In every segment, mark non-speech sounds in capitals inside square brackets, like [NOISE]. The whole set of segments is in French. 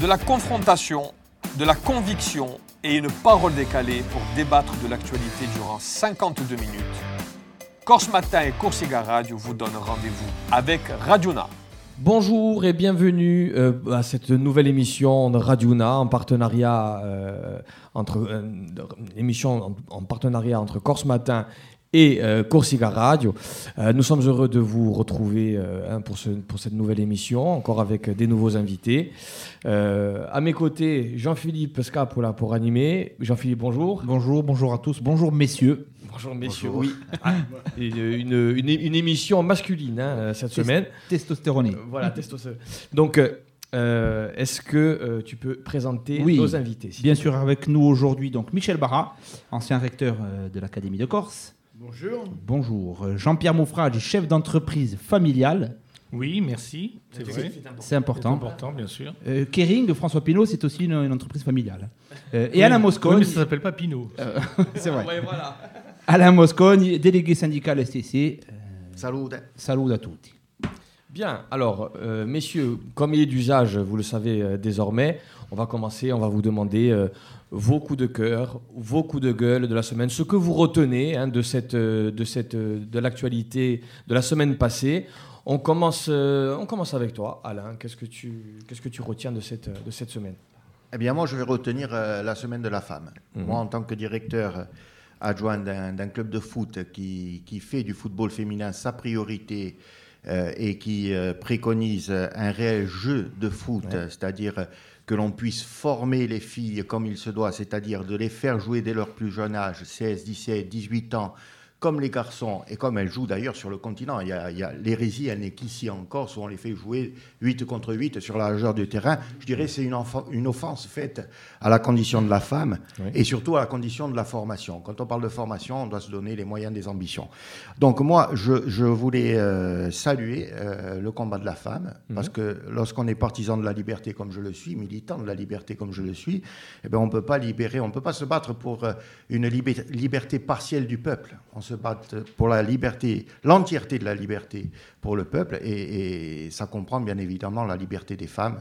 De la confrontation, de la conviction et une parole décalée pour débattre de l'actualité durant 52 minutes. Corse Matin et Corsica Radio vous donnent rendez-vous avec Radiouna. Bonjour et bienvenue euh, à cette nouvelle émission de Radiouna en partenariat euh, entre euh, en partenariat entre Corse Matin et euh, Corsica Radio. Euh, nous sommes heureux de vous retrouver euh, hein, pour, ce- pour cette nouvelle émission, encore avec des nouveaux invités. Euh, à mes côtés, Jean-Philippe Scapola pour animer. Jean-Philippe, bonjour. Bonjour, bonjour à tous. Bonjour messieurs. Bonjour messieurs. Oui. Ah, euh, une, une- une émission masculine hein, euh, cette semaine. Testostéroné. Euh, Voilà, testostérone. Donc, euh, euh, est-ce que euh, tu peux présenter Oui, nos invités Bien sûr, avec nous aujourd'hui donc Michel Barra, ancien recteur euh, de l'Académie de Corse. Bonjour. Bonjour. Euh, Jean-Pierre Moufrage, chef d'entreprise familiale. Oui, merci. C'est plaît vrai. C'est C'est important. important, bien sûr. Euh, Kering, François Pinault, c'est aussi une, une entreprise familiale. Euh, et Oui, Alain oui, Moscone, mais ça s'appelle pas Pinot. [LAUGHS] c'est vrai. Ouais, voilà. Alain Moscone, délégué syndical STC. Euh, Salute. salut à tutti. Bien, alors, euh, messieurs, comme il est d'usage, vous le savez euh, désormais, on va commencer, on va vous demander euh, vos coups de cœur, vos coups de gueule de la semaine, ce que vous retenez hein, de, cette, euh, de, cette, euh, de l'actualité de la semaine passée. On commence, euh, on commence avec toi, Alain. Qu'est-ce que tu, qu'est-ce que tu retiens de cette, de cette semaine? Eh bien, moi, je vais retenir euh, la semaine de la femme. Mhm. Moi, en tant que directeur adjoint d'un d'un club de foot qui, qui fait du football féminin sa priorité et qui euh, préconise euh, un réel jeu de foot, Ouais. euh, c'est-à-dire euh, que l'on puisse former les filles comme il se doit, c'est-à-dire de les faire jouer dès leur plus jeune âge, 16, 17, 18 ans, comme les garçons, et comme elles jouent d'ailleurs sur le continent. Il y a, il y a- L'hérésie, elle n'est qu'ici en Corse, où on les fait jouer 8 contre 8 sur la largeur du terrain. Je dirais que c'est une, offense faite à la condition de la femme Oui. et surtout à la condition de la formation. Quand on parle de formation, on doit se donner les moyens des ambitions. Donc moi, je, je voulais euh, saluer euh, le combat de la femme, parce que lorsqu'on est partisan de la liberté comme je le suis, militant de la liberté comme je le suis, eh ben, on ne peut pas libérer, on ne peut pas se battre pour euh, une liberté partielle du peuple. On se bat pour la liberté, l'entièreté de la liberté pour le peuple, et, ça comprend bien évidemment la liberté des femmes.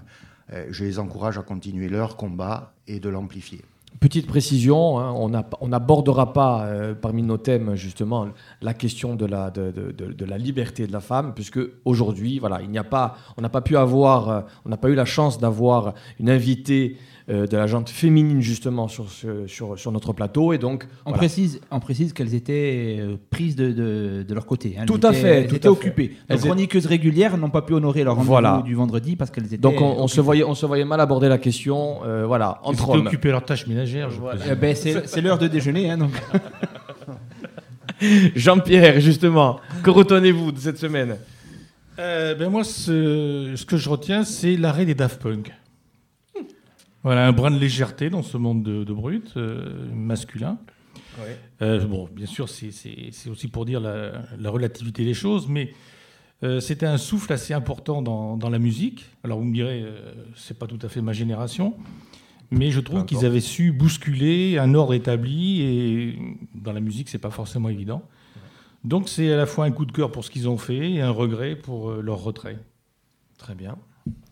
Euh, je les encourage à continuer leur combat et de l'amplifier. Petite précision, hein, on n'a- on n'abordera pas euh, parmi nos thèmes justement la question de la liberté de la femme, puisque aujourd'hui, voilà, il n'y a pas, on n'a pas pu avoir, euh, on n'a pas eu la chance d'avoir une invitée euh, de la gente féminine justement sur, ce- sur, sur notre plateau, et donc On, voilà. précise, on précise qu'elles étaient euh, prises de, de- de leur côté. hein. Tout à étaient- fait, Elles tout étaient à occupées. Les chroniqueuses régulières n'ont pas pu honorer leur rendez-vous Voilà. du vendredi parce qu'elles étaient. donc on, on se voyait, on se voyait mal aborder la question, euh, voilà, entre hommes. occupés à leurs tâches ménagères, je Voilà. Eh ben, c'est [LAUGHS] c'est l'heure de déjeuner, hein, donc. [LAUGHS] Jean-Pierre, justement, que retenez-vous de cette semaine? Euh, ben moi, ce, ce que je retiens, c'est l'arrêt des Daft Punk. Voilà, un brin de légèreté dans ce monde de, de brut, euh, masculin. Euh, bon, bien sûr, c'est- aussi pour dire la, la relativité des choses, mais euh, c'était un souffle assez important dans, dans la musique. Alors vous me direz, euh, c'est pas tout à fait ma génération, mais je trouve qu'ils avaient su bousculer un ordre établi et dans la musique, c'est pas forcément évident. Donc c'est à la fois un coup de cœur pour ce qu'ils ont fait et un regret pour leur retrait. Très bien.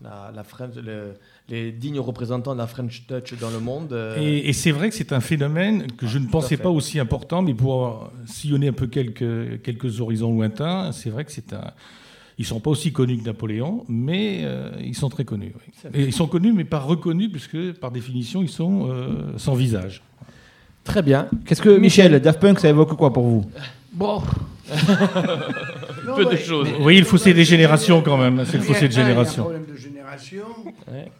La, la French- le- les dignes représentants de la French Touch dans le monde. euh, Et, et c'est vrai que c'est un phénomène que je ne à pensais pas aussi important, mais pour sillonner un peu quelques, quelques horizons lointains, c'est vrai que c'est un. Ils sont pas aussi connus que Napoléon, mais euh, ils sont très connus. oui. Et ils sont connus, mais pas reconnus, puisque par définition, ils sont euh, sans visage. Très bien. Qu'est-ce que Michel, Daft Punk, ça évoque quoi pour vous? Bon, [LAUGHS] Non, peu de ouais, choses. Oui, il faut c'est des générations quand même. C'est le fossé de un, a un génération. problème de génération. Ouais.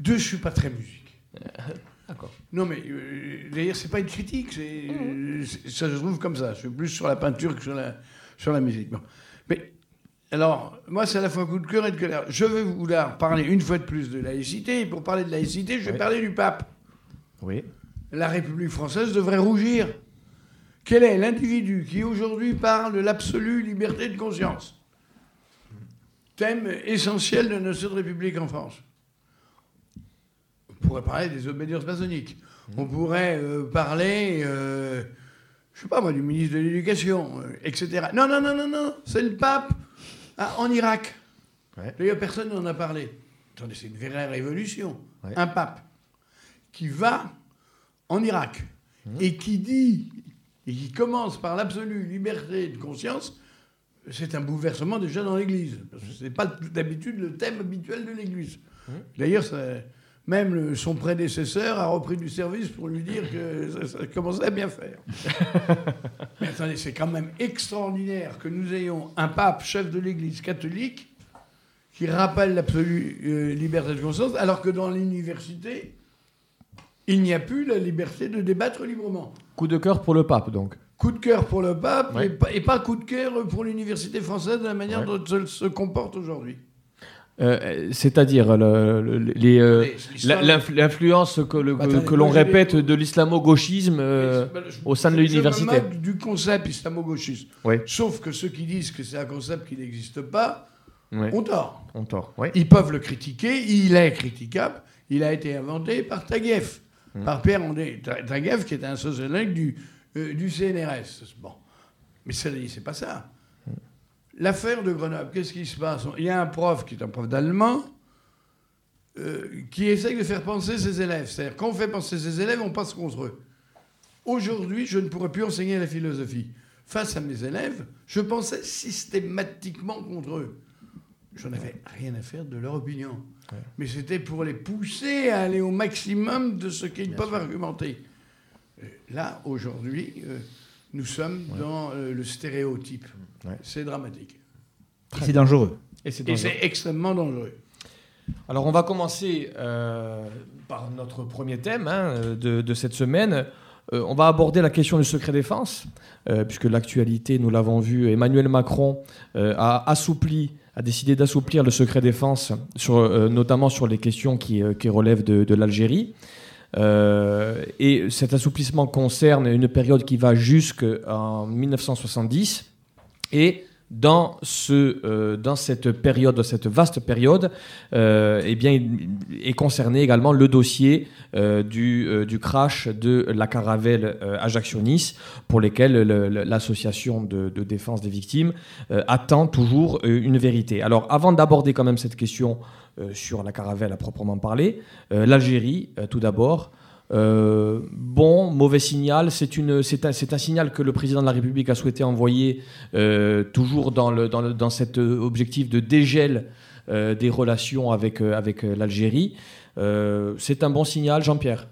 Deux, je suis pas très musique. [LAUGHS] D'accord. Non, mais euh, d'ailleurs, c'est pas une critique. c'est c'est- ça, je trouve comme ça. Je suis plus sur la peinture que sur la, sur la musique. Bon. Mais alors, moi, c'est à la fois coup de cœur et de colère. Je vais vouloir parler une fois de plus de laïcité. Et pour parler de laïcité, je vais Oui. parler du pape. Oui. La République française devrait rougir. Quel est l'individu qui aujourd'hui parle de l'absolue liberté de conscience? Thème essentiel de notre République en France. On pourrait parler des obédiences maçonniques. On pourrait euh, parler, euh, je sais pas moi, du ministre de l'Éducation, euh, etc. Non, non, non, non, non, c'est le pape ah, en Irak. Ouais. D'ailleurs, personne n'en a parlé. attendez, c'est une vraie révolution. Ouais. Un pape qui va en Irak et qui dit, et qui commence par l'absolue liberté de conscience, c'est un bouleversement déjà dans l'Église. Parce que ce n'est pas d'habitude le thème habituel de l'Église. D'ailleurs, ça- même le- son prédécesseur a repris du service pour lui dire que [LAUGHS] ça, ça commençait à bien faire. [LAUGHS] Mais attendez, c'est quand même extraordinaire que nous ayons un pape, chef de l'Église catholique, qui rappelle l'absolue euh, liberté de conscience, alors que dans l'université, il n'y a plus la liberté de débattre librement. Coup de cœur pour le pape, donc. Coup de cœur pour le pape Ouais. et, pas, et pas coup de cœur pour l'université française de la manière Ouais. dont elle se comporte aujourd'hui. Euh, C'est-à-dire euh, l'influence que, le- Bah, attendez, que l'on répète de l'islamo-gauchisme euh, au sein de l'université. Je du concept islamo-gauchiste. Ouais. Sauf que ceux qui disent que c'est un concept qui n'existe pas ont tort. On tort. Ils peuvent le critiquer, il est critiquable. Il a été inventé par Taguieff, Mmh. par Pierre André Ta- Taguieff, qui est un sociologue du, euh, du CNRS. Bon. Mais ça, c'est pas ça. Mmh. L'affaire de Grenoble, qu'est-ce qui se passe? Il y a un prof qui est un prof d'allemand euh, qui essaye de faire penser ses élèves. C'est-à-dire, quand on fait penser ses élèves, on passe contre eux. Aujourd'hui, je ne pourrais plus enseigner la philosophie. Face à mes élèves, je pensais systématiquement contre eux. J'en avais rien à faire de leur opinion. Mais c'était pour les pousser à aller au maximum de ce qu'ils peuvent argumenter. Euh, Là, aujourd'hui, euh, nous sommes dans euh, le stéréotype. Ouais. C'est dramatique. Et C'est dangereux. Et c'est Et dangereux. c'est extrêmement dangereux. Alors on va commencer euh, par notre premier thème hein, de, de cette semaine. Euh, on va aborder la question du secret défense, euh, puisque l'actualité, nous l'avons vu, Emmanuel Macron euh, a assoupli, a décidé d'assouplir le secret défense, euh, notamment sur les questions qui, euh, relèvent de, de l'Algérie. Euh, et cet assouplissement concerne une période qui va jusqu'en 1970. Et euh, dans cette période, dans cette vaste période, euh, eh bien, est concerné également le dossier euh, du, crash de la caravelle Ajaccio-Nice, pour lesquels le- le- l'association de, de défense des victimes attend toujours une vérité. Alors, avant d'aborder quand même cette question sur la caravelle à proprement parler, l'Algérie, tout d'abord. Euh, bon, mauvais signal. C'est une, c'est un, c'est un signal que le président de la République a souhaité envoyer euh, toujours dans, le, dans, le- dans cet euh, objectif de dégel euh, des relations avec, avec l'Algérie. C'est un bon signal, Jean-Pierre.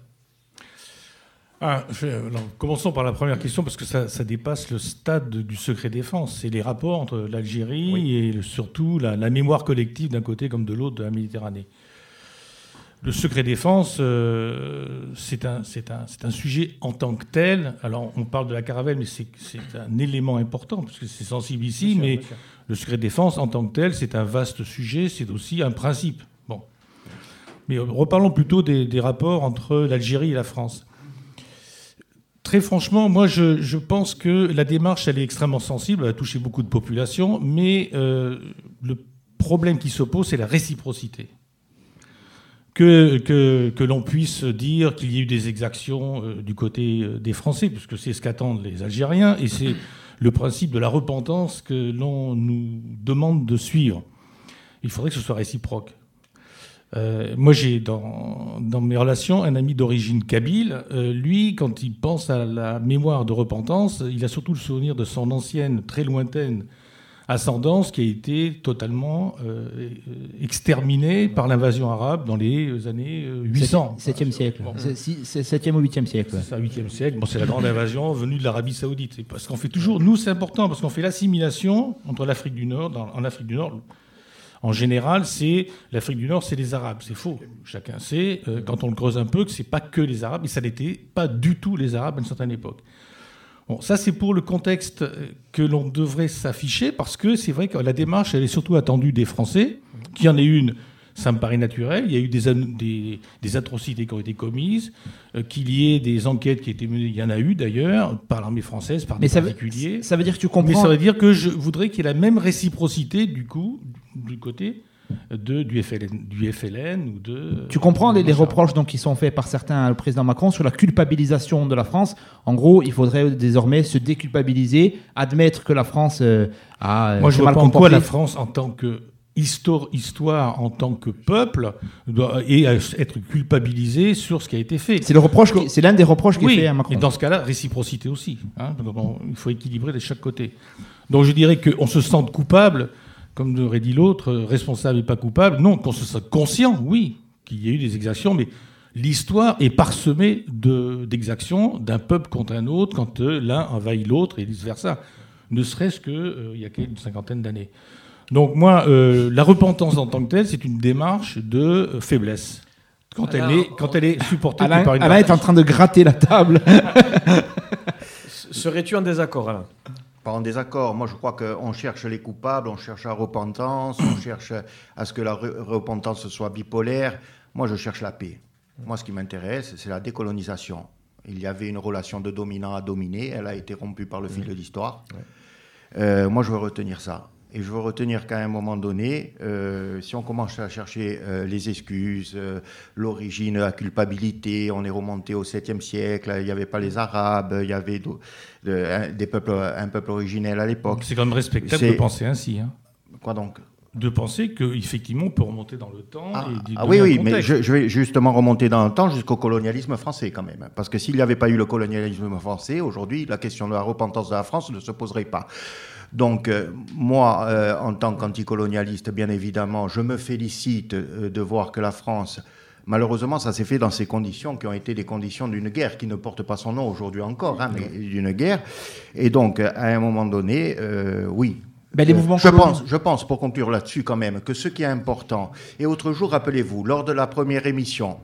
Ah, je- alors, commençons par la première question parce que ça, ça dépasse le stade du secret défense. C'est les rapports entre l'Algérie Oui. et surtout la, la mémoire collective d'un côté comme de l'autre de la Méditerranée. Le secret défense, euh, c'est un, sujet en tant que tel. Alors, on parle de la caravelle, mais c'est un élément important parce que c'est sensible ici. mais le secret défense, en tant que tel, c'est un vaste sujet, c'est aussi un principe. Bon. Mais euh, reparlons plutôt des, des rapports entre l'Algérie et la France. Très franchement, moi, je, je pense que la démarche, elle est extrêmement sensible, elle a touché beaucoup de populations, mais euh, le problème qui s'oppose, c'est la réciprocité. Que, l'on puisse dire qu'il y a eu des exactions euh, du côté euh, des Français, puisque c'est ce qu'attendent les Algériens, et c'est le principe de la repentance que l'on nous demande de suivre. Il faudrait que ce soit réciproque. Euh, moi, j'ai dans, mes relations un ami d'origine kabyle. Lui, quand il pense à la mémoire de repentance, il a surtout le souvenir de son ancienne, très lointaine ascendance qui a été totalement euh, exterminée par l'invasion arabe dans les années euh, 800. 7e siècle. Bon. C'est si- c'est 7e ou 8e siècle. C'est ça, 8e siècle. Bon, c'est la grande invasion venue de l'Arabie Saoudite. Parce qu'on fait toujours, nous, c'est important parce qu'on fait l'assimilation entre l'Afrique du Nord. dans- en Afrique du Nord, en général, c'est l'Afrique du Nord, c'est les Arabes. C'est faux. Chacun sait, euh, quand on le creuse un peu, que c'est pas que les Arabes, et ça n'était pas du tout les Arabes à une certaine époque. Bon, ça c'est pour le contexte euh, que l'on devrait s'afficher, parce que c'est vrai que la démarche, elle est surtout attendue des Français, qui en est une. Ça me paraît naturel. Il y a eu des, an- des, des atrocités qui ont été commises, euh, qu'il y ait des enquêtes qui ont été menées. Il y en a eu d'ailleurs par l'armée française, par Mais des ça veut, particuliers. ça veut dire que tu Mais comprends. ça veut dire que je voudrais qu'il y ait la même réciprocité du coup du côté de, du, FLN, du FLN ou de. Tu comprends les, reproches donc, qui sont faits par certains au président Macron sur la culpabilisation de la France. En gros, il faudrait désormais se déculpabiliser, admettre que la France euh, a euh, Moi, je s'est vois pas en quoi la France, en tant que histoire, histoire en tant que peuple doit, et être culpabilisé sur ce qui a été fait. C'est le reproche, c'est l'un des reproches qui est fait à Macron. et dans ce cas-là, réciprocité aussi. hein. Il faut équilibrer de chaque côté. Donc je dirais qu'on se sente coupable, comme aurait dit l'autre, euh, responsable et pas coupable. Non, qu'on se sente conscient, oui, qu'il y a eu des exactions, mais l'histoire est parsemée de- d'exactions d'un peuple contre un autre quand euh, l'un envahit l'autre et vice-versa. Ne serait-ce qu'il y a une cinquantaine d'années. Donc moi, euh, la repentance en tant que telle, c'est une démarche de euh, faiblesse. Quand, Alors, elle est, quand elle est supportée Alain, par une Alain est en train de gratter la table. [LAUGHS] Serais-tu en désaccord, Alain? Pas en désaccord. Moi, je crois qu'on cherche les coupables, on cherche la repentance, on cherche à ce que la re- repentance soit bipolaire. Moi, je cherche la paix. Moi, ce qui m'intéresse, c'est la décolonisation. Il y avait une relation de dominant à dominé, elle a été rompue par le fil de l'histoire. Euh, moi, je veux retenir ça. Et je veux retenir qu'à un moment donné, euh, si on commence à chercher euh, les excuses, euh, l'origine, la culpabilité, on est remonté au 7e siècle, il n'y avait pas les Arabes, il y avait de- des peuples, un peuple originel à l'époque. C'est quand même respectable de penser ainsi. hein. Quoi donc? De penser qu'effectivement, on peut remonter dans le temps. Ah, et ah oui, oui, mais je vais justement remonter dans le temps jusqu'au colonialisme français quand même. Parce que s'il n'y avait pas eu le colonialisme français, aujourd'hui, la question de la repentance de la France ne se poserait pas. Donc, euh, moi, euh, en tant qu'anticolonialiste, bien évidemment, je me félicite euh, de voir que la France, malheureusement, ça s'est fait dans ces conditions qui ont été des conditions d'une guerre qui ne porte pas son nom aujourd'hui encore, hein, mais d'une guerre. Et donc, à un moment donné, euh, oui, Ben, les mouvements je, pense, je pense, pour conclure là-dessus quand même, que ce qui est important, et autre jour, rappelez-vous, lors de la première émission,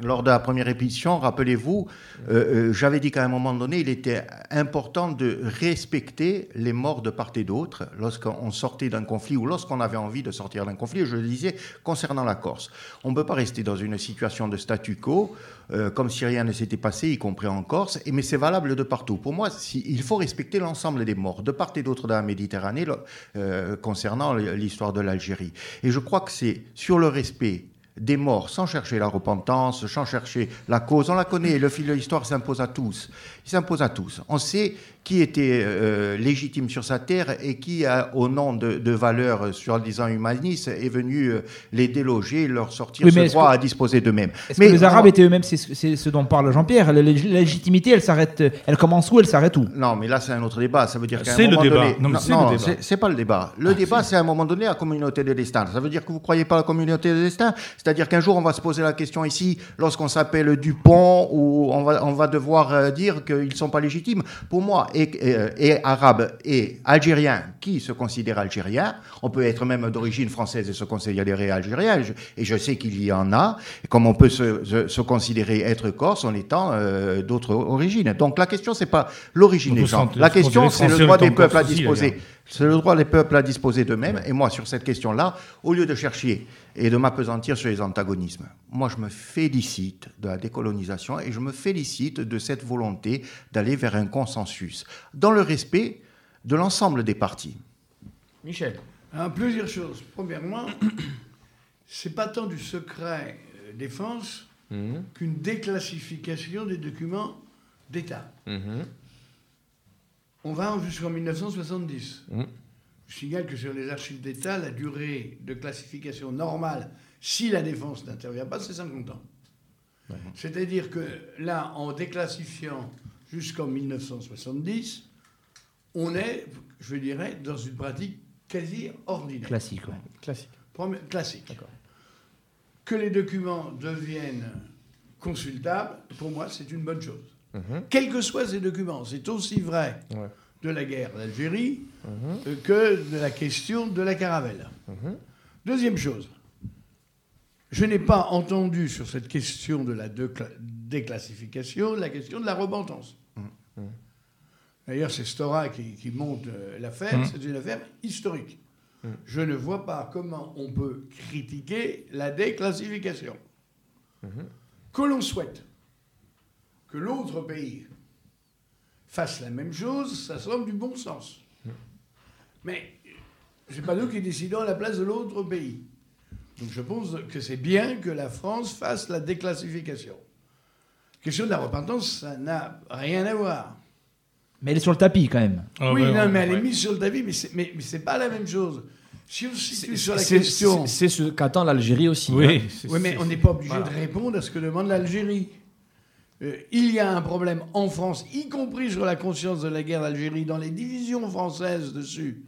lors de la première émission, rappelez-vous, euh, euh, j'avais dit qu'à un moment donné, il était important de respecter les morts de part et d'autre lorsqu'on sortait d'un conflit ou lorsqu'on avait envie de sortir d'un conflit. Je le disais concernant la Corse. On ne peut pas rester dans une situation de statu quo, euh, comme si rien ne s'était passé, y compris en Corse, mais c'est valable de partout. Pour moi, il faut respecter l'ensemble des morts, de part et d'autre de la Méditerranée, concernant l'histoire de l'Algérie. Et je crois que c'est sur le respect des morts, sans chercher la repentance, sans chercher la cause. On la connaît, le fil de l'histoire s'impose à tous. Il s'impose à tous. On sait qui était euh, légitime sur sa terre et qui, a, au nom de, de valeurs soi-disant humanistes, est venu euh, les déloger, leur sortir Oui, mais ce droit que- à disposer d'eux-mêmes. Est-ce que les Arabes étaient eux-mêmes, c'est ce- c'est ce dont parle Jean-Pierre La lég- la légitimité, elle s'arrête, elle commence où, elle s'arrête où? Non, mais là, c'est un autre débat. Ça veut dire qu'à un C'est le moment débat. donné... Non, mais c'est le débat. c'est- c'est pas le débat. Le débat, c'est à un moment donné la communauté de destin. Ça veut dire que vous croyez pas à la communauté de destin C'est-à-dire qu'un jour, on va se poser la question ici, lorsqu'on s'appelle Dupont, ou on va, on va devoir euh, dire qu'ils sont pas légitimes. Pour moi, et, et, et arabes et algériens qui se considèrent algériens, on peut être même d'origine française et se considérer algérien, et je, sais qu'il y en a, comme on peut se, se- se considérer être corse en étant euh, d'autres origines. Donc la question, c'est pas l'origine des gens. La question, c'est le droit des peuples à disposer. C'est le droit des peuples à disposer d'eux-mêmes. Et moi, sur cette question-là, au lieu de chercher et de m'apesantir sur les antagonismes, moi, je me félicite de la décolonisation et je me félicite de cette volonté d'aller vers un consensus, dans le respect de l'ensemble des partis. Michel. Alors, plusieurs choses. Premièrement, [COUGHS] c'est pas tant du secret euh, défense Mhm. qu'une déclassification des documents d'État. Mhm. On va jusqu'en 1970. Mhm. Je signale que sur les archives d'État, la durée de classification normale, si la défense n'intervient pas, c'est 50 ans. C'est-à-dire que là, en déclassifiant jusqu'en 1970, on est, je dirais, dans une pratique quasi ordinaire. Classique, ouais. Classique. Premier- classique. Que les documents deviennent consultables, pour moi, c'est une bonne chose. Mhm. Quels que soient ces documents, c'est aussi vrai Ouais. De la guerre d'Algérie Mhm. euh, que de la question de la caravelle. Mhm. Deuxième chose, je n'ai pas entendu sur cette question de la décla- déclassification la question de la repentance. D'ailleurs, c'est Stora qui, qui monte euh, l'affaire, Mhm. c'est une affaire historique. Je ne vois pas comment on peut critiquer la déclassification. Que l'on souhaite que l'autre pays fasse la même chose, ça semble du bon sens. Mais c'est pas nous qui décidons à la place de l'autre pays. Donc je pense que c'est bien que la France fasse la déclassification. Question de la repentance, ça n'a rien à voir. Mais elle est sur le tapis quand même. Ah oui, ouais, non, ouais, mais elle ouais. est mise sur le tapis, mais c'est, mais, mais c'est pas la même chose. Si on se C'est situe sur la c'est- question. c'est ce qu'attend l'Algérie aussi. hein. Oui, Oui, mais on n'est pas obligé voilà. de répondre à ce que demande l'Algérie. Euh, il y a un problème en France, y compris sur la conscience de la guerre d'Algérie, dans les divisions françaises dessus,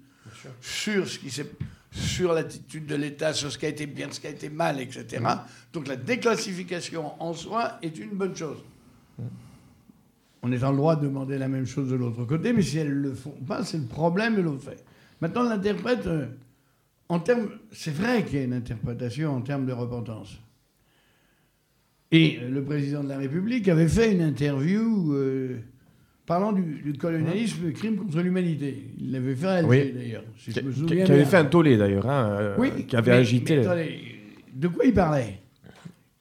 sur ce qui s'est, sur l'attitude de l'État, sur ce qui a été bien, ce qui a été mal, etc. Donc la déclassification en soi est une bonne chose. On est en droit de demander la même chose de l'autre côté, mais si elles ne le font pas, c'est le problème de l'autre fait. Maintenant, l'interprète, euh, en termes, c'est vrai qu'il y a une interprétation en termes de repentance. Et euh, le président de la République avait fait une interview euh, parlant du, du colonialisme, le crime contre l'humanité. Il l'avait fait à Alger, Oui. d'ailleurs, si Qui, je me qui- souviens qui avait fait un tollé d'ailleurs, hein, euh, Oui, qui avait mais- agité. mais attendez, de quoi il parlait?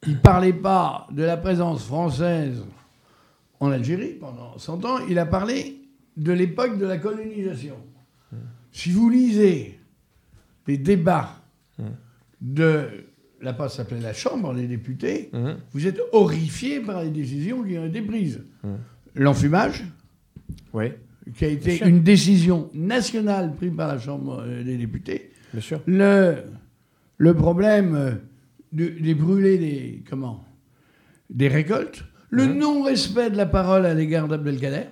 Il parlait pas de la présence française en Algérie pendant 100 ans, il a parlé de l'époque de la colonisation. Si vous lisez les débats de, là-bas ça s'appelait la Chambre des députés, Mhm. vous êtes horrifié par les décisions qui ont été prises. L'enfumage, Oui, qui a été une décision nationale prise par la Chambre euh, des députés, bien sûr. le, le problème euh, de- des brûlés des, comment, des récoltes, le Mhm. non-respect de la parole à l'égard d'Abdelkader.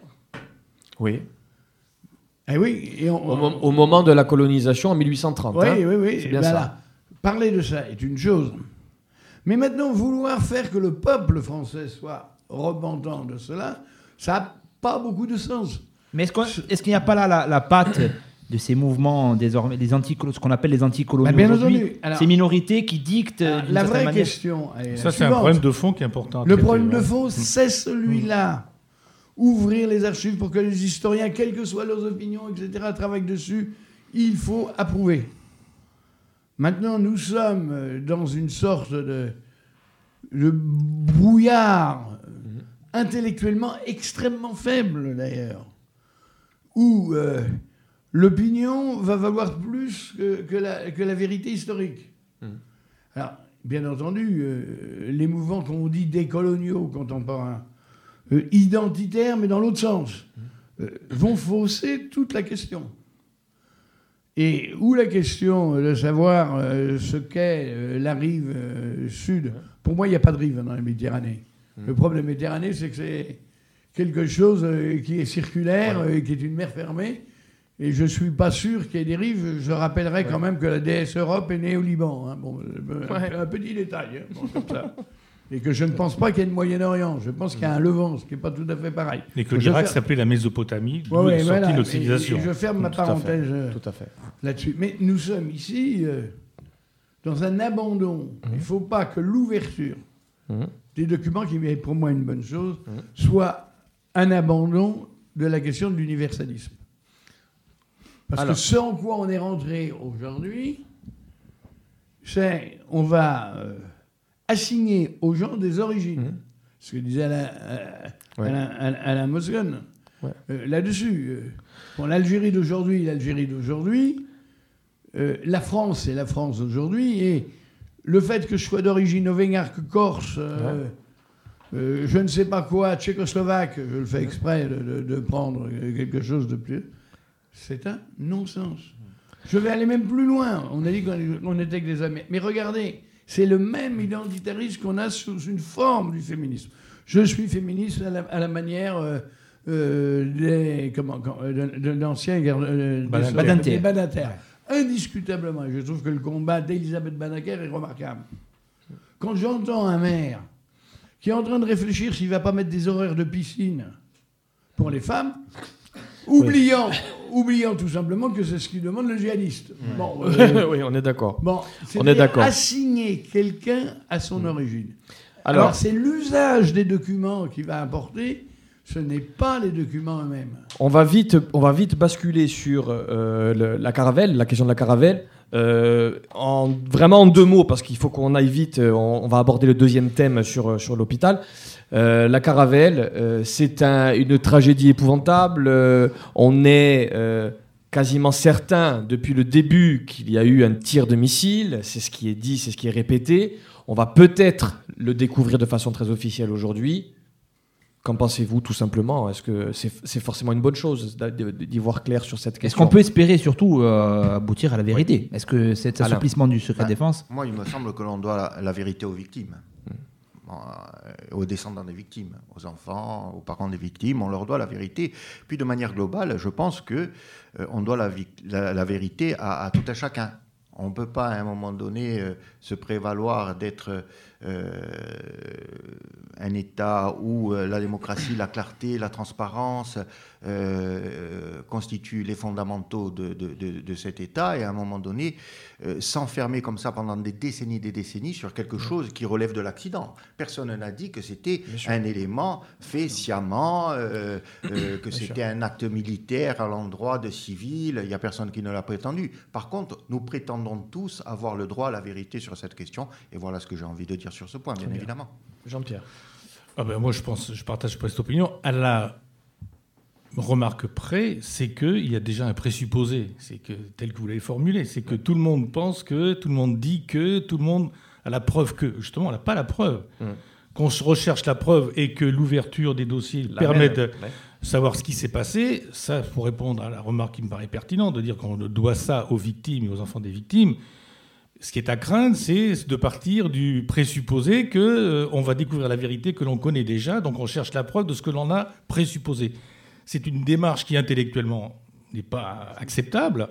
Oui. Eh oui, et on, Au, mom- au moment de la colonisation en 1830. oui, hein. oui, oui. C'est bien ben ça. là, parler de ça est une chose. Mais maintenant, vouloir faire que le peuple français soit repentant de cela, ça n'a pas beaucoup de sens. Mais est-ce qu'on- est-ce qu'il n'y a pas là la, la patte de ces mouvements désormais, des anticolos, ce qu'on appelle les anticoloniaux Bah, bien aujourd'hui entendu. Alors- Ces minorités qui dictent. Alors, d'une la vraie manière- question est Ça, c'est un problème de fond qui est important. à Le traiter, problème de ouais. fond, c'est celui-là. Ouvrir les archives pour que les historiens, quelles que soient leurs opinions, etc., travaillent dessus, il faut approuver. Maintenant, nous sommes euh, dans une sorte de, de brouillard euh, intellectuellement extrêmement faible, d'ailleurs, où euh, l'opinion va valoir plus que, que la, que la vérité historique. Alors, bien entendu, euh, les mouvements qu'on dit décoloniaux contemporains, euh, identitaires, mais dans l'autre sens, euh, vont fausser toute la question. Et où la question de savoir euh, ce qu'est euh, la rive euh, sud, pour moi, il n'y a pas de rive dans la Méditerranée. Le problème Méditerranée, c'est que c'est quelque chose qui est circulaire, euh, qui est une mer fermée. Et je ne suis pas sûr qu'il y ait des rives. Je rappellerai quand même que la déesse Europe est née au Liban. hein. Bon, Ouais. un petit détail. hein, bon, comme ça. [LAUGHS] Et que je ne pense pas qu'il y ait de Moyen-Orient. Je pense qu'il y a un Levant, ce qui n'est pas tout à fait pareil. Et que l'Irak s'appelait la Mésopotamie, d'où Ouais, voilà. notre civilisation. et je ferme ma parenthèse euh, là-dessus. Mais nous sommes ici euh, dans un abandon. Il ne faut pas que l'ouverture Mhm. des documents, qui est pour moi une bonne chose, soit un abandon de la question de l'universalisme. Parce Alors. que ce en quoi on est rentré aujourd'hui, c'est on va euh, assigner aux gens des origines. Mhm. Ce que disait Alain, euh, Ouais. Alain- Alain-. Ouais. Euh, là-dessus. euh, bon, l'Algérie d'aujourd'hui, l'Algérie d'aujourd'hui, euh, la France, c'est la France d'aujourd'hui, et le fait que je sois d'origine auvergnarque, corse, euh, euh, je ne sais pas quoi, tchécoslovaque, je le fais exprès de, de- de prendre quelque chose de plus, c'est un non-sens. Je vais aller même plus loin. On a dit qu'on on était que des amis. Mais regardez, c'est le même identitarisme qu'on a sous une forme du féminisme. Je suis féministe à la, à la manière euh, euh, des comment, euh, de, de l'ancien euh, Badinter. Badinter. Badinter. Indiscutablement. Je trouve que le combat d'Elisabeth Banaker est remarquable. Quand j'entends un maire qui est en train de réfléchir s'il va pas mettre des horaires de piscine pour les femmes, oubliant, oubliant tout simplement que c'est ce qu'il demande le djihadiste. Bon, [LAUGHS] euh, oui, on est d'accord. bon, On est d'accord. Assigner quelqu'un à son origine. Alors- Alors, c'est l'usage des documents qui va importer, ce n'est pas les documents eux-mêmes. On va vite, on va vite basculer sur euh, le- la caravelle, la question de la caravelle. Euh, en, vraiment en deux mots, parce qu'il faut qu'on aille vite, on, on va aborder le deuxième thème sur, sur l'hôpital. Euh, la caravelle, euh, c'est un- une tragédie épouvantable. Euh, on est euh, quasiment certain depuis le début qu'il y a eu un tir de missile. C'est ce qui est dit, c'est ce qui est répété. On va peut-être le découvrir de façon très officielle aujourd'hui. Qu'en pensez-vous tout simplement? Est-ce que c'est forcément une bonne chose d'y voir clair sur cette question? Est-ce qu'on peut espérer surtout euh, aboutir à la vérité? Est-ce que cet assouplissement du secret bah, défense Moi, il me semble que l'on doit la, vérité aux victimes. Euh, aux descendants des victimes, aux enfants, aux parents des victimes, on leur doit la vérité. Puis de manière globale, je pense que euh, on doit la, vérité à, à, tout un chacun. On ne peut pas à un moment donné se prévaloir d'être euh, un État où euh, la démocratie, la clarté, la transparence euh, constituent les fondamentaux de, de, cet État, et à un moment donné, s'enfermer comme ça pendant des décennies des décennies sur quelque chose qui relève de l'accident. Personne n'a dit que c'était un élément fait sciemment, que c'était un acte militaire à l'endroit de civils, il n'y a personne qui ne l'a prétendu. Par contre, nous prétendons tous avoir le droit à la vérité sur cette question, et voilà ce que j'ai envie de dire sur ce point, bien, évidemment. Jean-Pierre. Ah ben moi, je pense, je partage pas cette opinion. À la remarque près, c'est qu'il y a déjà un présupposé, c'est que tel que vous l'avez formulé, c'est que tout le monde pense que, tout le monde dit que, tout le monde a la preuve que. Justement, on n'a pas la preuve. Hum. Qu'on recherche la preuve et que l'ouverture des dossiers permet de savoir ce qui s'est passé, ça, pour répondre à la remarque qui me paraît pertinente, de dire qu'on doit ça aux victimes et aux enfants des victimes, ce qui est à craindre, c'est de partir du présupposé que euh, on va découvrir la vérité que l'on connaît déjà, donc on cherche la preuve de ce que l'on a présupposé. C'est une démarche qui intellectuellement n'est pas acceptable,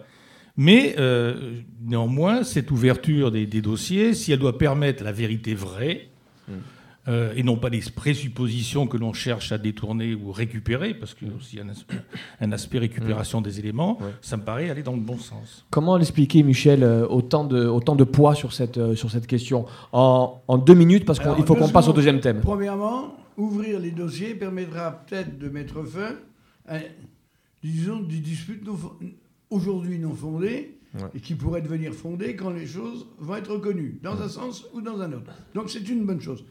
mais euh, néanmoins, cette ouverture des, dossiers, si elle doit permettre la vérité vraie, mmh. Euh, et non pas des présuppositions que l'on cherche à détourner ou récupérer, parce qu'il y a aussi un [COUGHS] aspect, récupération des éléments, ça me paraît aller dans le bon sens. Comment l'expliquer, Michel, euh, autant de, autant de poids sur cette, sur cette question? En, en, deux minutes, parce qu'il faut qu'on passe au deuxième thème. Premièrement, ouvrir les dossiers permettra peut-être de mettre fin à, disons, des disputes aujourd'hui non fondées, et qui pourraient devenir fondées quand les choses vont être reconnues, dans un sens ou dans un autre. Donc c'est une bonne chose.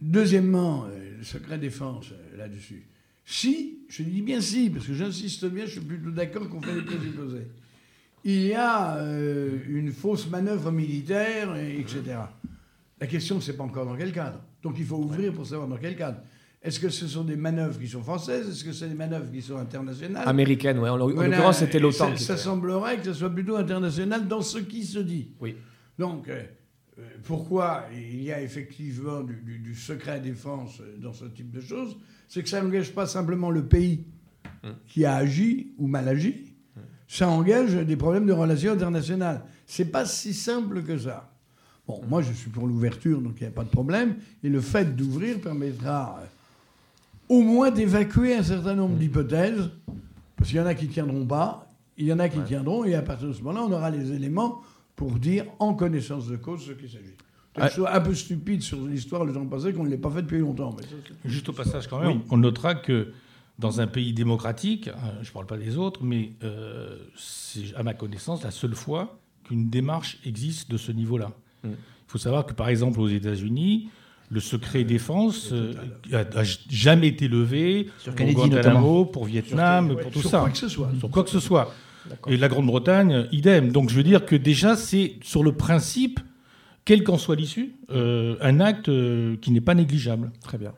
Deuxièmement, euh, le secret défense euh, là-dessus. Si, je dis bien si, parce que j'insiste bien, je suis plutôt d'accord qu'on fait des présupposés. Il y a euh, une fausse manœuvre militaire, etc. La question, c'est pas encore dans quel cadre. Donc il faut ouvrir pour savoir dans quel cadre. Est-ce que ce sont des manœuvres qui sont françaises? Est-ce que c'est des manœuvres qui sont internationales? Américaines, oui. En, l'occurrence, c'était l'OTAN. Ça, ça semblerait que ce soit plutôt international dans ce qui se dit. Oui. Donc, euh, pourquoi il y a effectivement du, secret défense dans ce type de choses, c'est que ça n'engage pas simplement le pays qui a agi ou mal agi, ça engage des problèmes de relations internationales. C'est pas si simple que ça. Bon, moi je suis pour l'ouverture, donc il n'y a pas de problème. Et le fait d'ouvrir permettra euh, au moins d'évacuer un certain nombre d'hypothèses, parce qu'il y en a qui ne tiendront pas, il y en a qui tiendront, et à partir de ce moment-là, on aura les éléments pour dire en connaissance de cause ce qu'il s'agit. C'est un peu stupide sur l'histoire, le temps passé, qu'on ne l'ait pas fait depuis longtemps. Juste au passage, quand même, on notera que dans un pays démocratique, euh, je ne parle pas des autres, mais euh, c'est à ma connaissance la seule fois qu'une démarche existe de ce niveau-là. Mm. Il faut savoir que, par exemple, aux États-Unis, le secret défense n'a euh, jamais été levé sur Guantanamo, pour Vietnam, pour tout ça. Quoi que ce soit. Sur quoi que ce soit. Et la Grande-Bretagne, idem. Donc je veux dire que déjà, c'est sur le principe, quelle qu'en soit l'issue, euh, un acte euh, qui n'est pas négligeable. Très bien.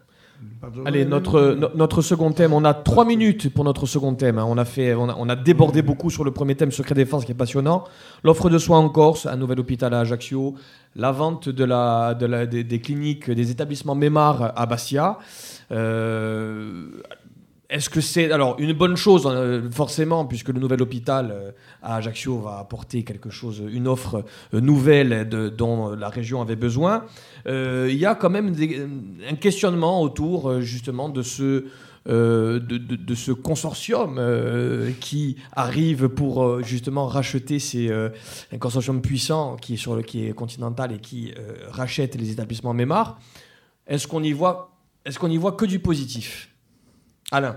Allez, notre, notre second thème, on a trois minutes pour notre second thème. Hein. On, a fait, on, a, débordé beaucoup sur le premier thème, secret défense, qui est passionnant. L'offre de soins en Corse, un nouvel hôpital à Ajaccio, la vente de la, de la, des, cliniques, des établissements Mémar à Bastia. Euh, est-ce que c'est alors une bonne chose hein, forcément puisque le nouvel hôpital euh, à Ajaccio va apporter quelque chose, une offre euh, nouvelle dont la région avait besoin. Euh, il y a quand même un questionnement autour justement de ce de, ce consortium qui arrive pour justement racheter ces, un consortium puissant qui est sur le qui est continental et qui rachète les établissements Mémar. Est-ce qu'on y voit est-ce qu'on y voit que du positif? Alain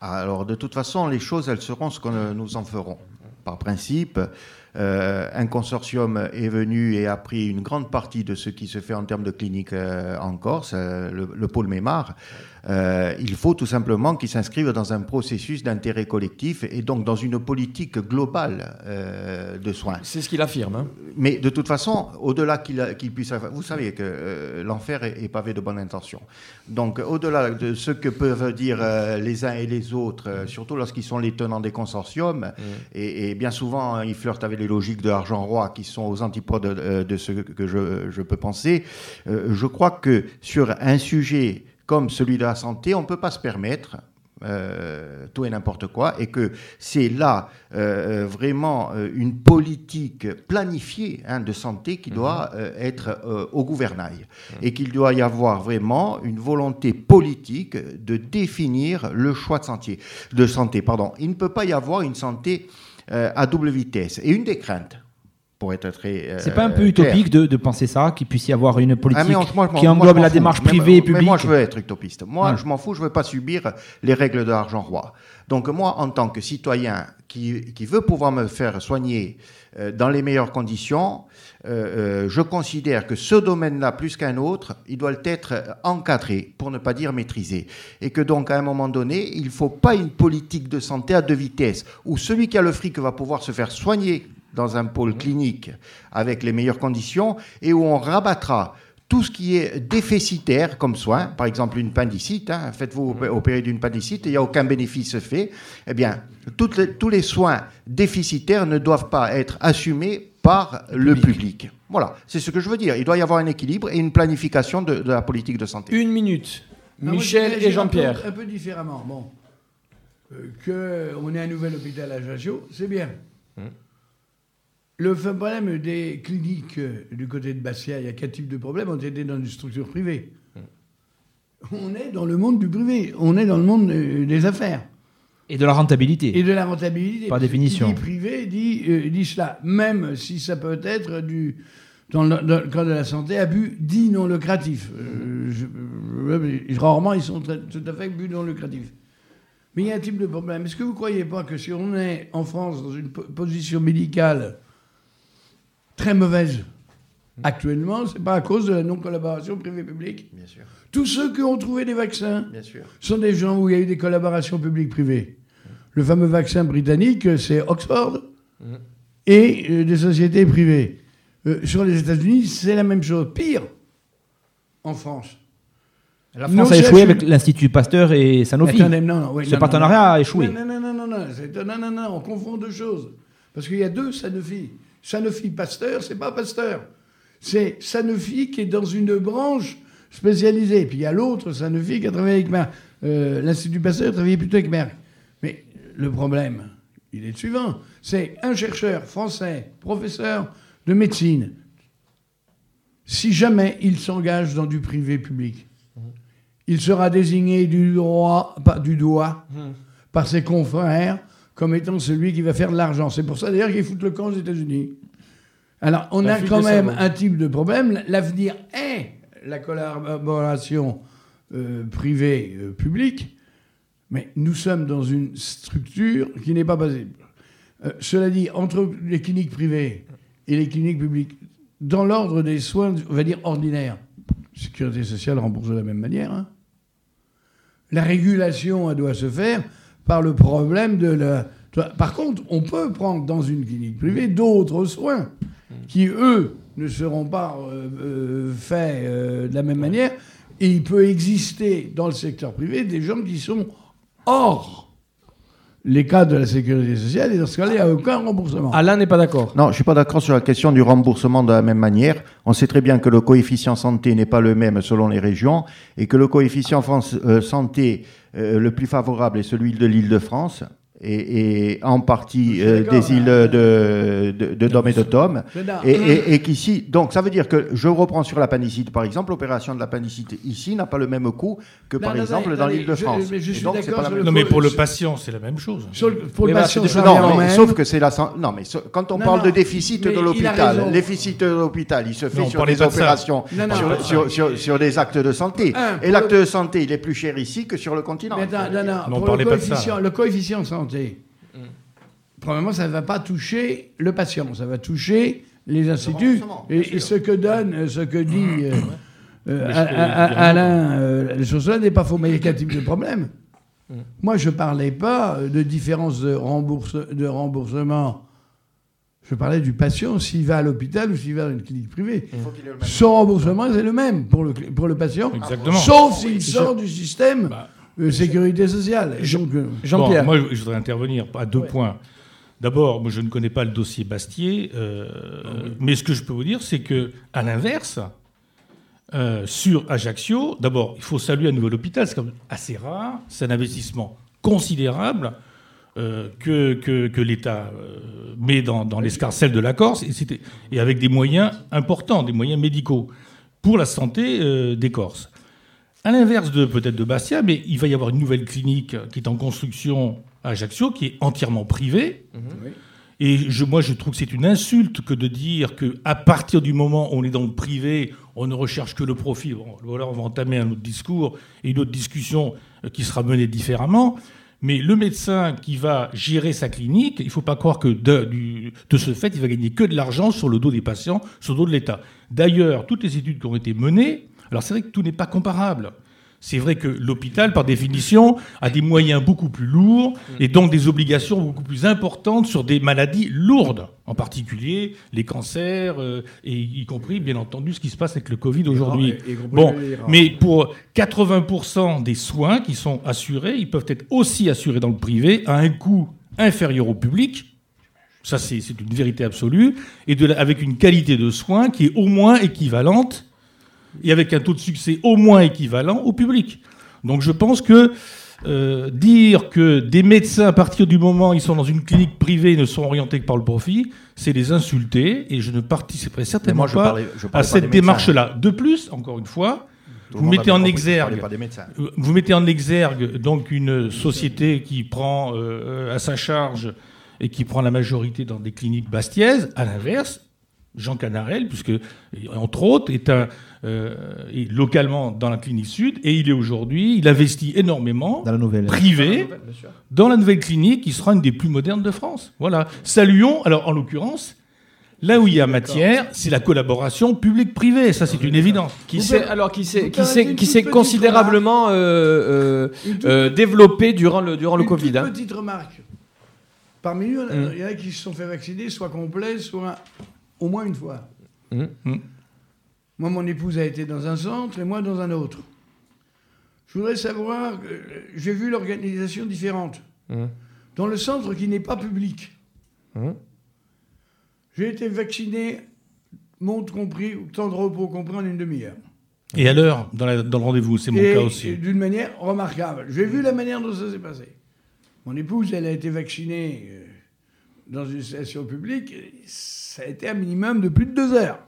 Alors, de toute façon, les choses, elles seront ce que nous en ferons. Par principe, euh, un consortium est venu et a pris une grande partie de ce qui se fait en termes de cliniques euh, en Corse, euh, le, pôle Mémar. Euh, il faut tout simplement qu'ils s'inscrivent dans un processus d'intérêt collectif et donc dans une politique globale euh, de soins. C'est ce qu'il affirme. hein. Mais de toute façon, au-delà qu'il qu'il puisse. Vous savez que euh, l'enfer est, est pavé de bonnes intentions. Donc, au-delà de ce que peuvent dire les uns et les autres, surtout lorsqu'ils sont les tenants des consortiums, et, et bien souvent, hein, ils flirtent avec les logiques de l'argent roi qui sont aux antipodes de ce que je, je peux penser, je crois que sur un sujet comme celui de la santé, on ne peut pas se permettre euh, tout et n'importe quoi, et que c'est là euh, euh, vraiment une politique planifiée hein, de santé qui doit euh, être au gouvernail, et qu'il doit y avoir vraiment une volonté politique de définir le choix de, santé. de santé. Pardon. Il ne peut pas y avoir une santé à double vitesse. Et une des craintes, pour être très... euh, C'est pas un peu utopique de, de penser ça, qu'il puisse y avoir une politique ah, mais on- moi, je m'en- qui englobe la démarche Mais- privée et mais publique moi, je veux être utopiste. Moi, Ouais. je m'en fous, je veux pas subir les règles de l'argent roi. Donc, moi, en tant que citoyen qui, qui veut pouvoir me faire soigner euh, dans les meilleures conditions, euh, euh, je considère que ce domaine-là, plus qu'un autre, il doit être encadré, pour ne pas dire maîtrisé. Et que donc, à un moment donné, il ne faut pas une politique de santé à deux vitesses, où celui qui a le fric va pouvoir se faire soigner dans un pôle clinique avec les meilleures conditions, et où on rabattra tout ce qui est déficitaire comme soin, par exemple une appendicite, hein, faites-vous opé- opérer d'une appendicite, il n'y a aucun bénéfice fait, eh bien, toutes les- tous les soins déficitaires ne doivent pas être assumés par le public. Voilà, c'est ce que je veux dire. Il doit y avoir un équilibre et une planification de, de la politique de santé. Une minute. Non, moi, Michel je et Jean-Pierre. Un peu, un peu différemment. Bon. Euh, qu'on ait un nouvel hôpital à Ajaccio, c'est bien. Hum. Le problème des cliniques du côté de Bastia, il y a quatre types de problèmes. On était dans une structure privée. Hum. On est dans le monde du privé. On est dans le monde euh, des affaires. et de la rentabilité. Et de la rentabilité. Par définition. Dit privé dit, euh, dit cela. Même si ça peut être du. Dans le, dans le de la santé, abus dit non lucratif. Euh, je- je- rarement, ils sont très- tout à fait but non lucratifs. Mais il y a un type de problème. Est-ce que vous ne croyez pas que si on est en France dans une po- position médicale très mauvaise actuellement, c'est pas à cause de la non-collaboration privée-publique Bien sûr, Tous ceux qui ont trouvé des vaccins, bien sûr. sont des gens où il y a eu des collaborations publiques-privées. Le fameux vaccin britannique, c'est Oxford et euh, des sociétés privées. Euh, sur les États-Unis, c'est la même chose. Pire, en France. La France a échoué avec l'Institut Pasteur et Sanofi. Attendez, non, non, oui, Ce non, non, partenariat non. a échoué. Non, non, non, non, non, c'est- non, non, non, on confond deux choses. Parce qu'il y a deux Sanofi. Sanofi Pasteur, c'est pas Pasteur. C'est Sanofi qui est dans une branche spécialisée. Puis il y a l'autre Sanofi qui a travaillé avec Merck. Euh, L'Institut Pasteur travaillait plutôt avec Merck. Mais le problème, il est le suivant. C'est un chercheur français, professeur de médecine. Si jamais il s'engage dans du privé public, il sera désigné du, droit, du doigt par ses confrères comme étant celui qui va faire de l'argent. C'est pour ça d'ailleurs qu'ils foutent le camp aux États-Unis. Alors, on a quand même un type de problème. L'avenir est la collaboration euh, privée-publique, mais nous sommes dans une structure qui n'est pas possible. Euh, cela dit, entre les cliniques privées et les cliniques publiques, dans l'ordre des soins, on va dire ordinaires, sécurité sociale rembourse de la même manière. hein. La régulation, elle doit se faire par le problème de la. Par contre, on peut prendre dans une clinique privée d'autres soins qui, eux, ne seront pas euh, euh, faits euh, de la même manière. Et il peut exister dans le secteur privé des gens qui sont hors les cadres de la sécurité sociale. Et dans ce cas-là, il n'y a aucun remboursement. Alain n'est pas d'accord. Non, je ne suis pas d'accord sur la question du remboursement de la même manière. On sait très bien que le coefficient santé n'est pas le même selon les régions et que le coefficient France, euh, santé euh, le plus favorable est celui de l'Île-de-France et, et en partie euh, des îles de, de, de Dôme et de Tom. Et, et- et qu'ici, donc ça veut dire que je reprends sur l'appendicite par exemple, l'opération de l'appendicite ici n'a pas le même coût que Non, par non, exemple non, dans attendez, l'Île-de-France. je- mais je suis donc, pas la Non, mais pour le patient, c'est la même chose. Sur le- pour le patient, Non, mais même. sauf que c'est la non mais so- quand on Non, parle non, de déficit de l'hôpital, déficit de l'hôpital, il se fait sur des de ça. opérations, sur, des actes de santé. Et l'acte de santé, il est plus cher ici que sur le continent. Non, non, Non, on parlait pas de ça, le coefficient santé, premièrement, ça ne va pas toucher le patient, ça va toucher les instituts. Et, ce que donne, ce que dit euh, Euh, dire Alain, euh, les choses là n'est pas faux, mais il y a quel type de problème Mm. Moi, je parlais pas de différence de, rembourse, de remboursement. Je parlais du patient s'il va à l'hôpital ou s'il va dans une clinique privée. Il faut. Son remboursement, c'est le même pour le, cli- pour le patient, Exactement. sauf s'il sort du système Bah, de sécurité sociale. Euh, Jean-Pierre. Bon, moi, je voudrais intervenir à deux points. D'abord, moi, je ne connais pas le dossier Bastier, euh, mais ce que je peux vous dire, c'est que, à l'inverse, euh, sur Ajaccio, d'abord, il faut saluer un nouvel hôpital, c'est quand même assez rare, c'est un investissement considérable euh, que, que, que l'État euh, met dans, dans l'escarcelle de la Corse, et, et avec des moyens importants, des moyens médicaux, pour la santé euh, des Corses. À l'inverse de peut-être de Bastia, mais il va y avoir une nouvelle clinique qui est en construction à Ajaccio, qui est entièrement privée. Et je, moi, je trouve que c'est une insulte que de dire que à partir du moment où on est dans le privé, on ne recherche que le profit. Bon, voilà, on va entamer un autre discours et une autre discussion euh, qui sera menée différemment. Mais le médecin qui va gérer sa clinique, il ne faut pas croire que de, du- de ce fait, il va gagner que de l'argent sur le dos des patients, sur le dos de l'État. D'ailleurs, toutes les études qui ont été menées, alors c'est vrai que tout n'est pas comparable. C'est vrai que l'hôpital, par définition, a des moyens beaucoup plus lourds et donc des obligations beaucoup plus importantes sur des maladies lourdes, en particulier les cancers, euh, et y compris, bien entendu, ce qui se passe avec le Covid aujourd'hui. compris Bon, rares. mais pour 80% des soins qui sont assurés, ils peuvent être aussi assurés dans le privé à un coût inférieur au public. Ça, c'est c'est une vérité absolue. Et de la- avec une qualité de soins qui est au moins équivalente et avec un taux de succès au moins équivalent au public. Donc je pense que euh, dire que des médecins, à partir du moment où ils sont dans une clinique privée, ne sont orientés que par le profit, c'est les insulter. Et je ne participerai certainement moi, je pas parlais, je à parlais cette démarche-là. De plus, encore une fois, Tout vous mettez en compris exergue médecins. vous mettez en exergue donc une société qui prend euh, à sa charge et qui prend la majorité dans des cliniques bastiaises. À l'inverse, Jean Canarel, puisque entre autres est un euh, est localement dans la clinique sud et il est aujourd'hui, il investit énormément Dans la nouvelle. privé dans la nouvelle clinique qui sera une des plus modernes de France. Voilà. Saluons. Alors en l'occurrence. Là où il y a matière, c'est la collaboration publique-privée. Ça, c'est une évidence. Qui s'est alors qui s'est qui s'est qui considérablement euh, euh, euh, développé durant le durant le Une Covid. toute hein. petite remarque. Parmi nous, Mm. il y en a qui se sont fait vacciner, soit complet, soit au moins une fois. Mm. Mm. Moi, mon épouse a été dans un centre et moi dans un autre. Je voudrais savoir, euh, j'ai vu l'organisation différente. Mm. Dans le centre qui n'est pas public, Mm. j'ai été vacciné, montre compris, temps de repos compris en une demi-heure. Et à l'heure, dans, le rendez-vous, c'est mon et cas aussi. d'une manière remarquable. J'ai vu la manière dont ça s'est passé. Mon épouse, elle a été vaccinée euh, dans une station publique. et Ça a été un minimum de plus de deux heures.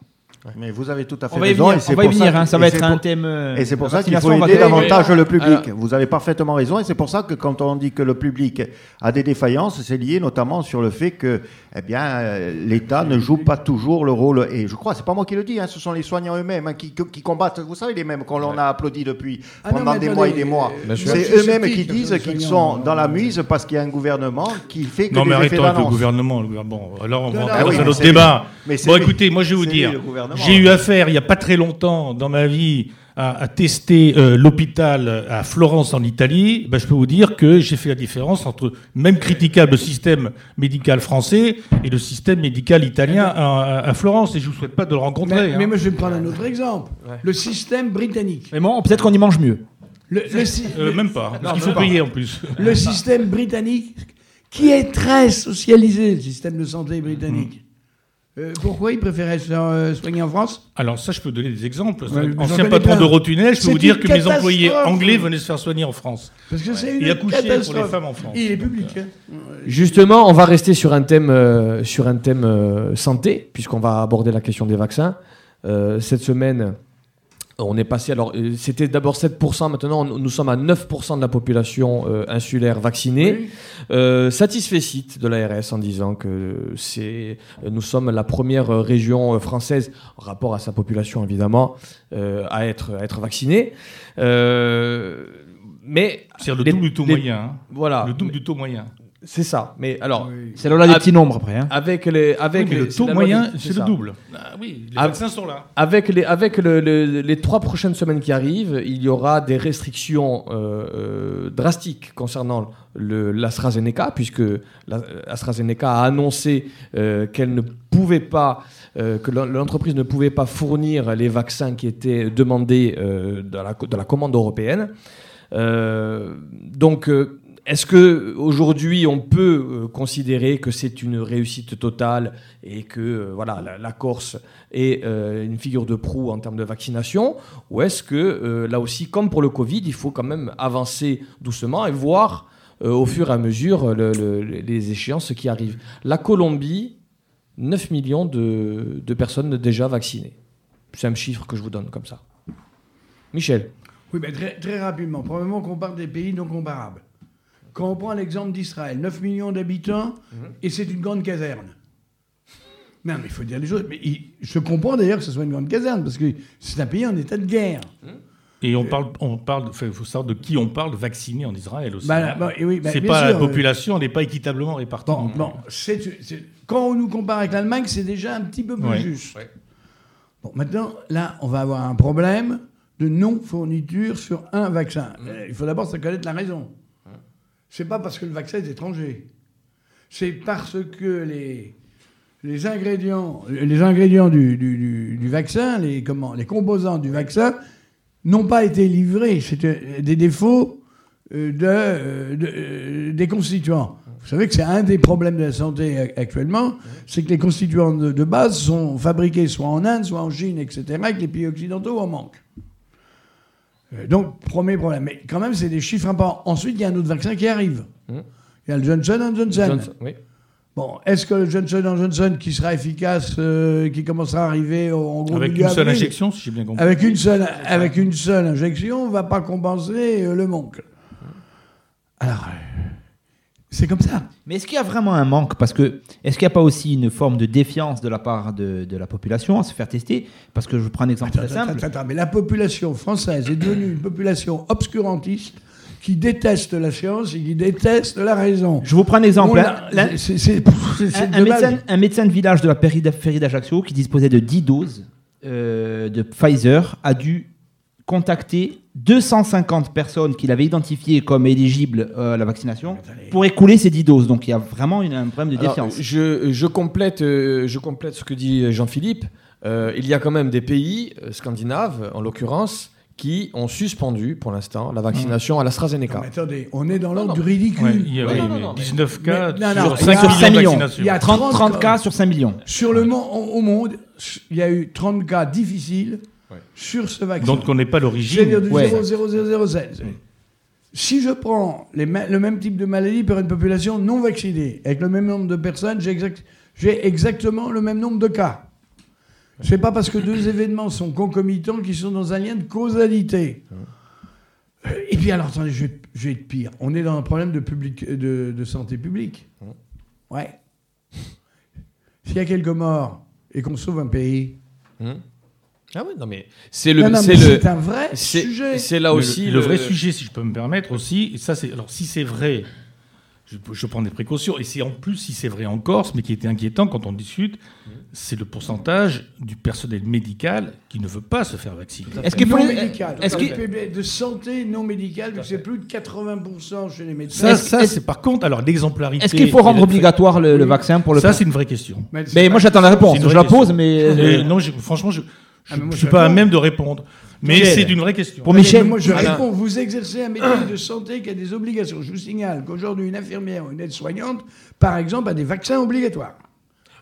Mais vous avez tout à fait On va y raison. venir, et c'est on va y venir, ça hein, ça va être un thème. euh, Et c'est pour ça qu'il faut aider davantage le public. Alors- vous avez parfaitement raison, et c'est pour ça que quand on dit que le public a des défaillances, c'est lié notamment sur le fait que, eh bien, euh, l'État ne joue pas toujours le rôle. Et je crois, c'est pas moi qui le dis, hein, ce sont les soignants eux-mêmes hein, qui, qui combattent. Vous savez les mêmes qu'on l'on a applaudi depuis Ah non, pendant mais des mois et des mois. euh, C'est eux-mêmes qui disent qu'ils sont dans la mise parce qu'il y a un gouvernement qui fait que Non, mais effets arrêtons avec le gouvernement. le gouvernement. Bon, alors, on va oui, un mais autre débat. Mais Bon, écoutez, moi, je vais vous dire, j'ai eu affaire, il n'y a pas très longtemps dans ma vie, à, à tester euh, l'hôpital à Florence, en Italie. Ben, je peux vous dire que j'ai fait la différence entre, même critiquable, le système médical français et le système médical italien à, Florence. Et je ne vous souhaite pas de le rencontrer. Mais, hein. mais je vais prendre un autre exemple. Ouais. Le système britannique. Mais bon, peut-être qu'on y mange mieux. Le, le Euh, le- même pas, parce Non, qu'il faut pas. payer en plus. le système britannique, qui est très socialisé, le système de santé britannique. Euh, pourquoi ils préféraient se faire euh, soigner en France? Alors ça, je peux donner des exemples. Ouais, Ancien patron d'Eurotunnel, je peux vous dire que mes employés anglais venaient se faire soigner en France. Parce que c'est une Et accoucher pour les femmes en France. Il est public. hein. Justement, on va rester sur un thème, euh, sur un thème euh, santé, puisqu'on va aborder la question des vaccins. Euh, cette semaine, on est passé. Alors, euh, c'était d'abord 7%, maintenant on- nous sommes à 9% de la population euh, insulaire vaccinée. Oui. Euh, satisfait site de l'ARS en disant que c'est, nous sommes la première euh, région euh, française, en rapport à sa population évidemment, euh, à, être, à être vaccinée. Euh, mais C'est le Les- double du taux les- moyen. hein. voilà. Le double du taux moyen. C'est ça. Mais alors, Oui. C'est là des Ah, petits nombres après. hein. avec les, avec Oui, le c'est taux moyen, des- c'est le double. Ah oui, les vaccins sont là. Avec les, avec le- le- les trois prochaines semaines qui arrivent, il y aura des restrictions euh, euh, drastiques concernant le- l'AstraZeneca, puisque la- AstraZeneca a annoncé euh, qu'elle ne pouvait pas, euh, que l'en- l'entreprise ne pouvait pas fournir les vaccins qui étaient demandés euh, dans, la, dans la commande européenne. Euh, donc, euh, est-ce que aujourd'hui on peut euh, considérer que c'est une réussite totale et que euh, voilà la, la Corse est euh, une figure de proue en termes de vaccination, ou est-ce que euh, là aussi, comme pour le Covid, il faut quand même avancer doucement et voir euh, au fur et à mesure le- le- les échéances qui arrivent? La Colombie, 9 millions de, de personnes déjà vaccinées. C'est un chiffre que je vous donne comme ça. Michel. Oui, mais très, très rapidement. Premièrement, qu'on parle des pays non comparables. Quand on prend l'exemple d'Israël, 9 millions d'habitants, et c'est une grande caserne. Non, mais il faut dire les choses. Mais il- je comprends d'ailleurs que ce soit une grande caserne, parce que c'est un pays en état de guerre. Et on parle, on parle, il faut savoir de qui on parle vacciné en Israël aussi. Bah, hein. bah, oui, bah, c'est pas sûr, la euh, population, elle n'est pas équitablement répartie. Bon, bon, quand on nous compare avec l'Allemagne, c'est déjà un petit peu plus Ouais. juste. Bon, maintenant, là, on va avoir un problème de non-fourniture sur un vaccin. Euh, Il faut d'abord se connaître la raison. C'est pas parce que le vaccin est étranger. C'est parce que les, ingrédients, du, vaccin, les, composants du vaccin, n'ont pas été livrés. C'était des défauts euh, euh, de- euh, des constituants. Vous savez que c'est un des problèmes de la santé ac- actuellement, c'est que les constituants de, de base sont fabriqués soit en Inde, soit en Chine, etc., et que les pays occidentaux en manquent. Euh, Donc, premier problème. Mais quand même, c'est des chiffres importants. Ensuite, il y a un autre vaccin qui arrive. Mhm. Il y a le Johnson Johnson. Johnson, oui. Bon, est-ce que le Johnson Johnson, qui sera efficace, euh, qui commencera à arriver au- en gros Avec une seule avril, injection, si j'ai bien compris. avec une seule, avec une seule injection, va pas compenser euh, le manque. Alors, euh, c'est comme ça. Mais est-ce qu'il y a vraiment un manque? Parce que est-ce qu'il n'y a pas aussi une forme de défiance de la part de, de la population à se faire tester? Parce que je prends un exemple Attends, très simple. attends, attends, mais la population française est devenue une population obscurantiste qui déteste la science et qui déteste la raison. Je vous prends un exemple. l'a- L'un- l'un- c'est- c'est- c'est- c'est un, un de base. médecin, un médecin de village de la périphérie d'Ajaccio qui disposait de 10 doses euh, de Pfizer a dû contacter 250 personnes qu'il avait identifiées comme éligibles euh, à la vaccination pour écouler ces 10 doses. Donc il y a vraiment une- un problème de Alors, défiance. je, je complète, euh, je complète ce que dit Jean-Philippe. Euh, il y a quand même des pays euh, scandinaves, en l'occurrence, qui ont suspendu pour l'instant la vaccination à Non, l'AstraZeneca. mais attendez, on est dans Non, l'ordre non. du ridicule. Ouais, il y a Ouais, oui, non, mais non, mais- 19 cas mais- non, non, sur il y 5 a- millions 5 millions. vaccinations. Il y a 30, 30 30 cas sur 5 millions. Sur le monde, au monde, il y a eu 30 cas difficiles. Sur ce vaccin. Donc on n'est pas C'est-à-dire l'origine. du Ouais. 0,0016. Si je prends les le même type de maladie par une population non vaccinée, avec le même nombre de personnes, j'ai exact- j'ai exactement le même nombre de cas. C'est pas parce que deux événements sont concomitants qu'ils sont dans un lien de causalité. Et puis alors, attendez, je vais, je vais être pire. On est dans un problème de, public, de, de santé publique. Ouais. S'il y a quelques morts et qu'on sauve un pays, Hmm ah oui, non mais c'est le, c'est mais le, c'est un vrai sujet. c'est là Mais aussi le, le vrai sujet, si je peux me permettre aussi, et ça c'est alors si c'est vrai, je, je prends des précautions, et c'est en plus si c'est vrai en Corse, mais qui était inquiétant quand on discute, c'est le pourcentage du personnel médical qui ne veut pas se faire vacciner. Est-ce qu'il faut non les- médical. est-ce que de santé non médicale, que c'est plus de 80% chez les médecins. Ça, ça c'est par contre, alors l'exemplarité. Est-ce qu'il faut rendre obligatoire le, vaccin pour le Ça c'est une vraie question. Mais moi j'attends la réponse. Je la question. pose, mais Euh, euh, non, je- franchement, je Ah, mais ne suis je pas à même de répondre. Mais c'est une vraie question. pour Mais Michel. moi, je Alain. réponds, vous exercez un métier de santé qui a des obligations. Je vous signale qu'aujourd'hui, une infirmière ou une aide-soignante, par exemple, a des vaccins obligatoires.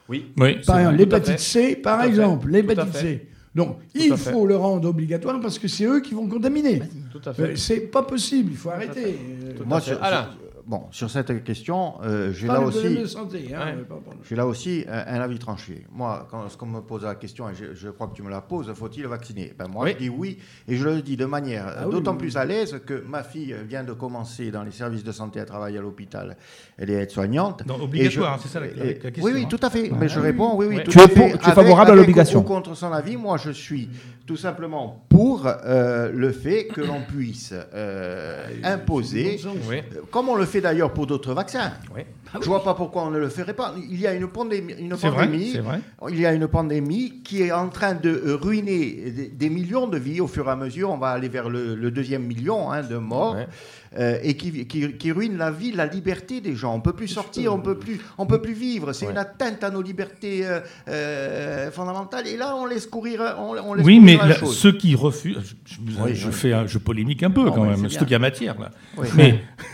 Oui. Oui, Par exemple, l'hépatite fait. C, par Tout exemple, fait. L'hépatite fait. C. Donc, Tout il fait. faut le rendre obligatoire parce que c'est eux qui vont contaminer. Tout à Euh, C'est pas possible, il faut arrêter. Euh, Tout à Moi, fait. Alain. sur- bon, sur cette question, euh, j'ai pas là le aussi, domaine de santé. Hein, euh, j'ai là aussi un, un avis tranché. Moi, quand on me pose la question, et je, je crois que tu me la poses, faut-il vacciner? Ben, Moi, Oui. je dis oui, et je le dis de manière Ah oui, d'autant oui, plus oui. à l'aise que ma fille vient de commencer dans les services de santé à travailler à l'hôpital. Elle est aide-soignante. Obligatoire, je- c'est ça la- la- question, Oui, oui, hein. tout à fait. Mais je réponds, oui, oui, tout Tu à es fait. pour- tu es Avec- favorable à l'obligation. ou contre son avis, moi, je suis tout simplement pour euh, le fait que l'on puisse euh, imposer euh, Comme on le fait fait d'ailleurs pour d'autres vaccins. Oui. Je ne vois pas pourquoi on ne le ferait pas. Il y a une pandémie, une vrai. il y a une pandémie qui est en train de ruiner des, millions de vies au fur et à mesure. On va aller vers le, le deuxième million hein, de morts. Ouais. euh, et qui, qui- qui ruine la vie, la liberté des gens. On peut plus sortir, on peut plus, on peut plus vivre. C'est Ouais. une atteinte à nos libertés euh, euh, fondamentales. Et là, on laisse courir, on, on laisse Oui, courir mais la chose. ceux qui refusent, je, je- Oui, je oui. fais, un- je polémique un peu Non, quand même, c'est bien. qu'il y a matière là. Oui. Mais, [LAUGHS]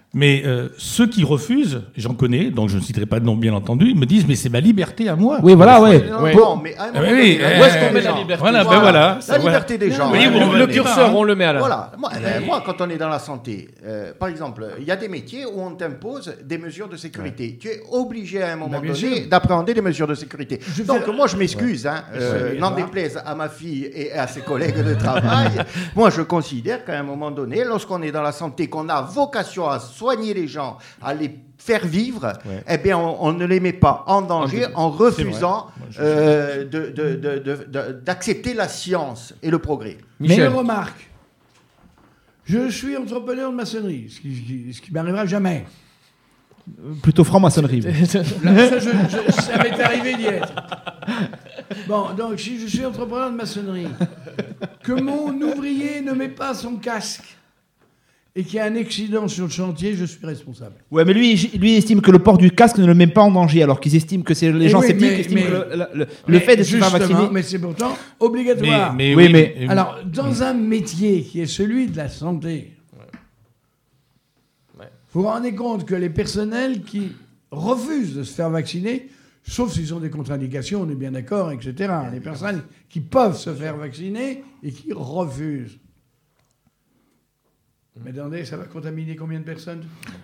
mais euh, ceux qui refusent, j'en connais, donc je ne citerai pas de nom bien entendu, me disent mais c'est ma liberté à moi. Oui, voilà, ouais. Non, Ouais. non, mais à un Ah, moment oui, donné, euh, Où est-ce qu'on met les la liberté Voilà, ben voilà. ça, La voilà. liberté des gens. Oui, hein. le, curseur, on le met à la. Voilà. Moi, eh, moi, quand on est dans la santé, euh, par exemple, il y a des métiers où on t'impose des mesures de sécurité. Tu es obligé à un moment donné d'appréhender des mesures de sécurité. Je Donc, moi, je m'excuse, hein, euh, n'en déplaise à ma fille et à ses collègues de travail. [LAUGHS] moi, je considère qu'à un moment donné, lorsqu'on est dans la santé, qu'on a vocation à soigner les gens, à les faire vivre, eh bien, on, on ne les met pas en danger en refusant euh, de- de- de- de- de- d'accepter la science et le progrès. Mais Michel. remarque, je suis entrepreneur de maçonnerie, ce qui, qui- m'arrivera jamais. Plutôt franc-maçonnerie. [LAUGHS] Ça, ça m'est arrivé d'y être. Bon, donc si je suis entrepreneur de maçonnerie, que mon ouvrier ne met pas son casque et qu'il y a un accident sur le chantier, je suis responsable. Ouais, mais lui, lui estime que le port du casque ne le met pas en danger, alors qu'ils estiment que c'est les Eh gens oui, sceptiques mais- estiment mais- que le, le- le- le Mais fait de se faire vacciner. Mais c'est pourtant obligatoire. mais Oui, oui, mais- mais- Alors, dans un métier qui est celui de la santé, vous vous rendez compte que les personnels qui refusent de se faire vacciner, sauf s'ils ont des contre-indications, on est bien d'accord, etc. Les personnes qui peuvent se faire vacciner et qui refusent. Mais attendez, ça va contaminer combien de personnes?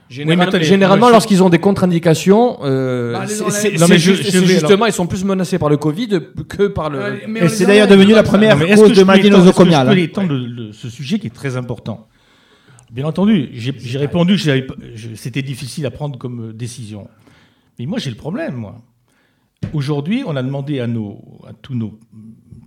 Généralement, lorsqu'ils ont des contre-indications, euh, Bah, c'est juste- justement, ils sont plus menacés par le Covid que par le. Mais Et c'est d'ailleurs devenu la première cause que de maladie étendre- est-ce que nosocomiale. Je peux le- ce sujet qui est très important? Bien entendu, j'ai répondu que c'était difficile à prendre comme euh, décision. Mais moi, j'ai le problème, moi. Aujourd'hui, on a demandé à, nos, à tous nos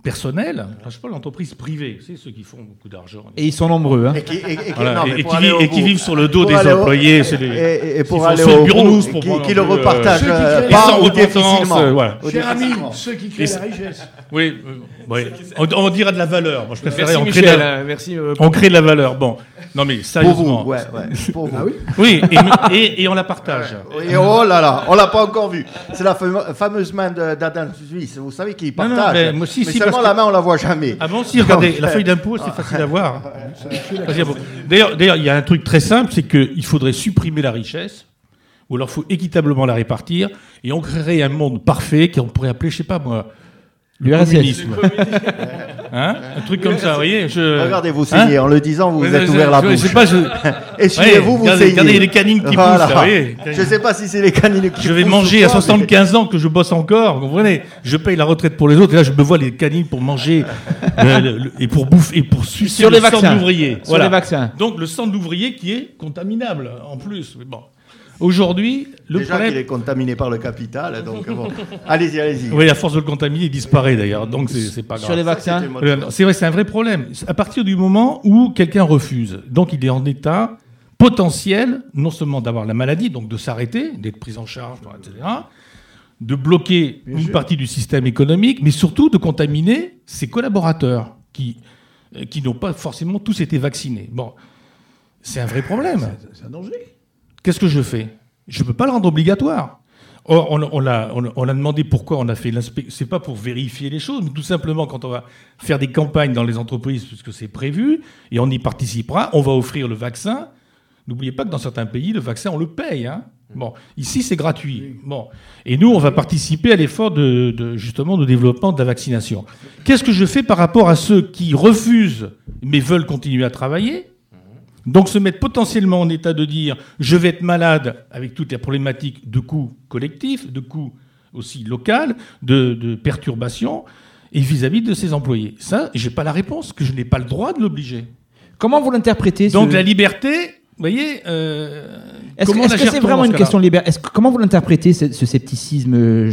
personnels, enfin, je sais pas, l'entreprise privée, c'est ceux qui font beaucoup d'argent. Et ils sont nombreux. Hein. Et qui, et- et qui- Voilà, non, et- mais et pour qui aller vivent- au qui sur le dos des au- employés, c'est les- Et, et pour aller au bout, pour qui, qui le euh, repartagent Ceux qui euh, pas sans ou repentance, difficilement. euh, voilà. Cher ami, ceux qui créent la richesse. Oui, euh, on, on dira de la valeur. Moi, je préférerais Merci on crée, de Michel, la, merci. euh, on crée de la valeur. Bon, non mais Pour sérieusement. vous, ouais, ouais. Pour vous. Ah oui Oui, et, et- et on la partage. [LAUGHS] Et oh là là, on l'a pas encore vu. C'est la fame- fameuse main de- d'Adam Smith. Vous savez qu'il Non, non, partage. mais moi, si, si, seulement la main, on la voit jamais. Ah bon, si, regardez, la feuille d'impôt, c'est facile à voir. Facile à voir. D'ailleurs, d'ailleurs, il y a un truc très simple, c'est qu'il faudrait supprimer la richesse, ou alors il faut équitablement la répartir, et on créerait un monde parfait qu'on pourrait appeler, je sais pas moi, L'URSS. [LAUGHS] Hein un truc comme ça, vous voyez je... Regardez, vous Hein saignez. En le disant, vous vous êtes ouvert la je- je sais bouche. pas, je... [LAUGHS] Essuyez-vous, Ouais, vous regardez, saignez. regardez les canines qui Voilà. poussent, là, voyez Je sais pas si c'est les canines qui Je vais poussent manger à quoi, mais- 75 ans que je bosse encore, vous comprenez Je paye la retraite pour les autres, et là je me vois les canines pour manger euh, le- le- et pour bouffer et pour sucer Sur le les sang de l'ouvrier. Sur les vaccins. Donc le sang de l'ouvrier qui est contaminable en plus. Mais Bon. Aujourd'hui, le Déjà qu'il problème. est contaminé par le capital, donc bon. Allez-y, allez-y. Oui, à force de le contaminer, il disparaît d'ailleurs, donc c'est pas grave. Sur les vaccins. C'est vrai, c'est un vrai problème. À partir du moment où quelqu'un refuse, donc il est en état potentiel, non seulement d'avoir la maladie, donc de s'arrêter, d'être pris en charge, etc., de bloquer Bien une sûr. partie du système économique, mais surtout de contaminer ses collaborateurs qui, euh, qui n'ont pas forcément tous été vaccinés. Bon, c'est un vrai problème. C'est un danger. Qu'est-ce que je fais? Je ne peux pas le rendre obligatoire. Or, on, on l'a on, on a demandé pourquoi on a fait l'inspection. C'est pas pour vérifier les choses, mais tout simplement quand on va faire des campagnes dans les entreprises, puisque c'est prévu, et on y participera, on va offrir le vaccin. N'oubliez pas que dans certains pays, le vaccin, on le paye. hein. Bon, ici, c'est gratuit. Bon, et nous, on va participer à l'effort de, de- justement de développement de la vaccination. Qu'est-ce que je fais par rapport à ceux qui refusent mais veulent continuer à travailler? Donc se mettre potentiellement en état de dire je vais être malade avec toutes les problématiques de coûts collectifs, de coûts aussi locaux, de, de perturbations, et vis-à-vis de ses employés. Ça, j'ai pas la réponse, que je n'ai pas le droit de l'obliger. Comment vous l'interprétez ce- Donc la liberté, vous voyez, euh, Est-ce que comment est-ce la que c'est vraiment une question de liberté que- Comment vous l'interprétez, ce, ce scepticisme euh,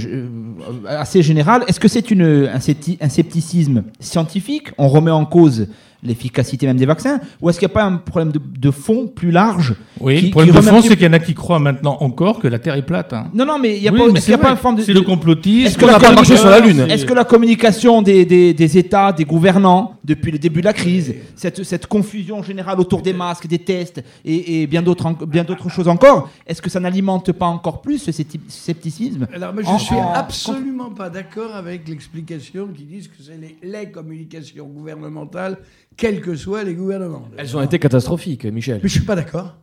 assez général? Est-ce que c'est un scepticisme scientifique? On remet en cause l'efficacité même des vaccins Ou est-ce qu'il n'y a pas un problème de, fond plus large Oui, qui- le problème qui de fond, c'est qu'il y en a qui croient maintenant encore que la Terre est plate. hein. Non, non, mais il n'y a Oui, pas, mais y a c'est pas une forme de. C'est le complotisme. Est-ce que la marché sur la Lune. Est-ce que la communication des, des, des États, des gouvernants, depuis le début de la crise, cette, cette confusion générale autour des masques, des tests et, et bien d'autres en- bien d'autres choses encore, est-ce que ça n'alimente pas encore plus ce scepti- scepticisme Alors, moi, je En- suis en- absolument pas d'accord avec l'explication qui disent que c'est les, les communications gouvernementales, quels que soient les gouvernements. Elles ont été catastrophiques, Michel. Mais je suis pas d'accord.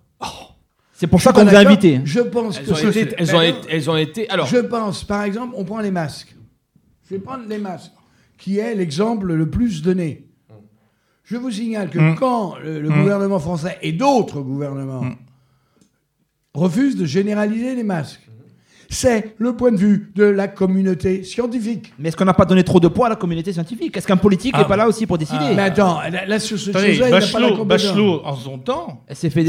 C'est pour ça qu'on vous a invité. Je pense Elles que ont, c'est- été, elles, ont été, elles ont été. Alors, Je pense, par exemple, on prend les masques. Je vais prendre les masques, qui est l'exemple le plus donné. Je vous signale que Mm. quand le, le Mm. gouvernement français et d'autres gouvernements Mm. refusent de généraliser les masques, c'est le point de vue de la communauté scientifique. Mais est-ce qu'on n'a pas donné trop de poids à la communauté scientifique? Est-ce qu'un politique Ah. n'est pas là aussi pour décider? Mais attends, là, là, sur ce Bachelot, en son temps, Elle s'est fait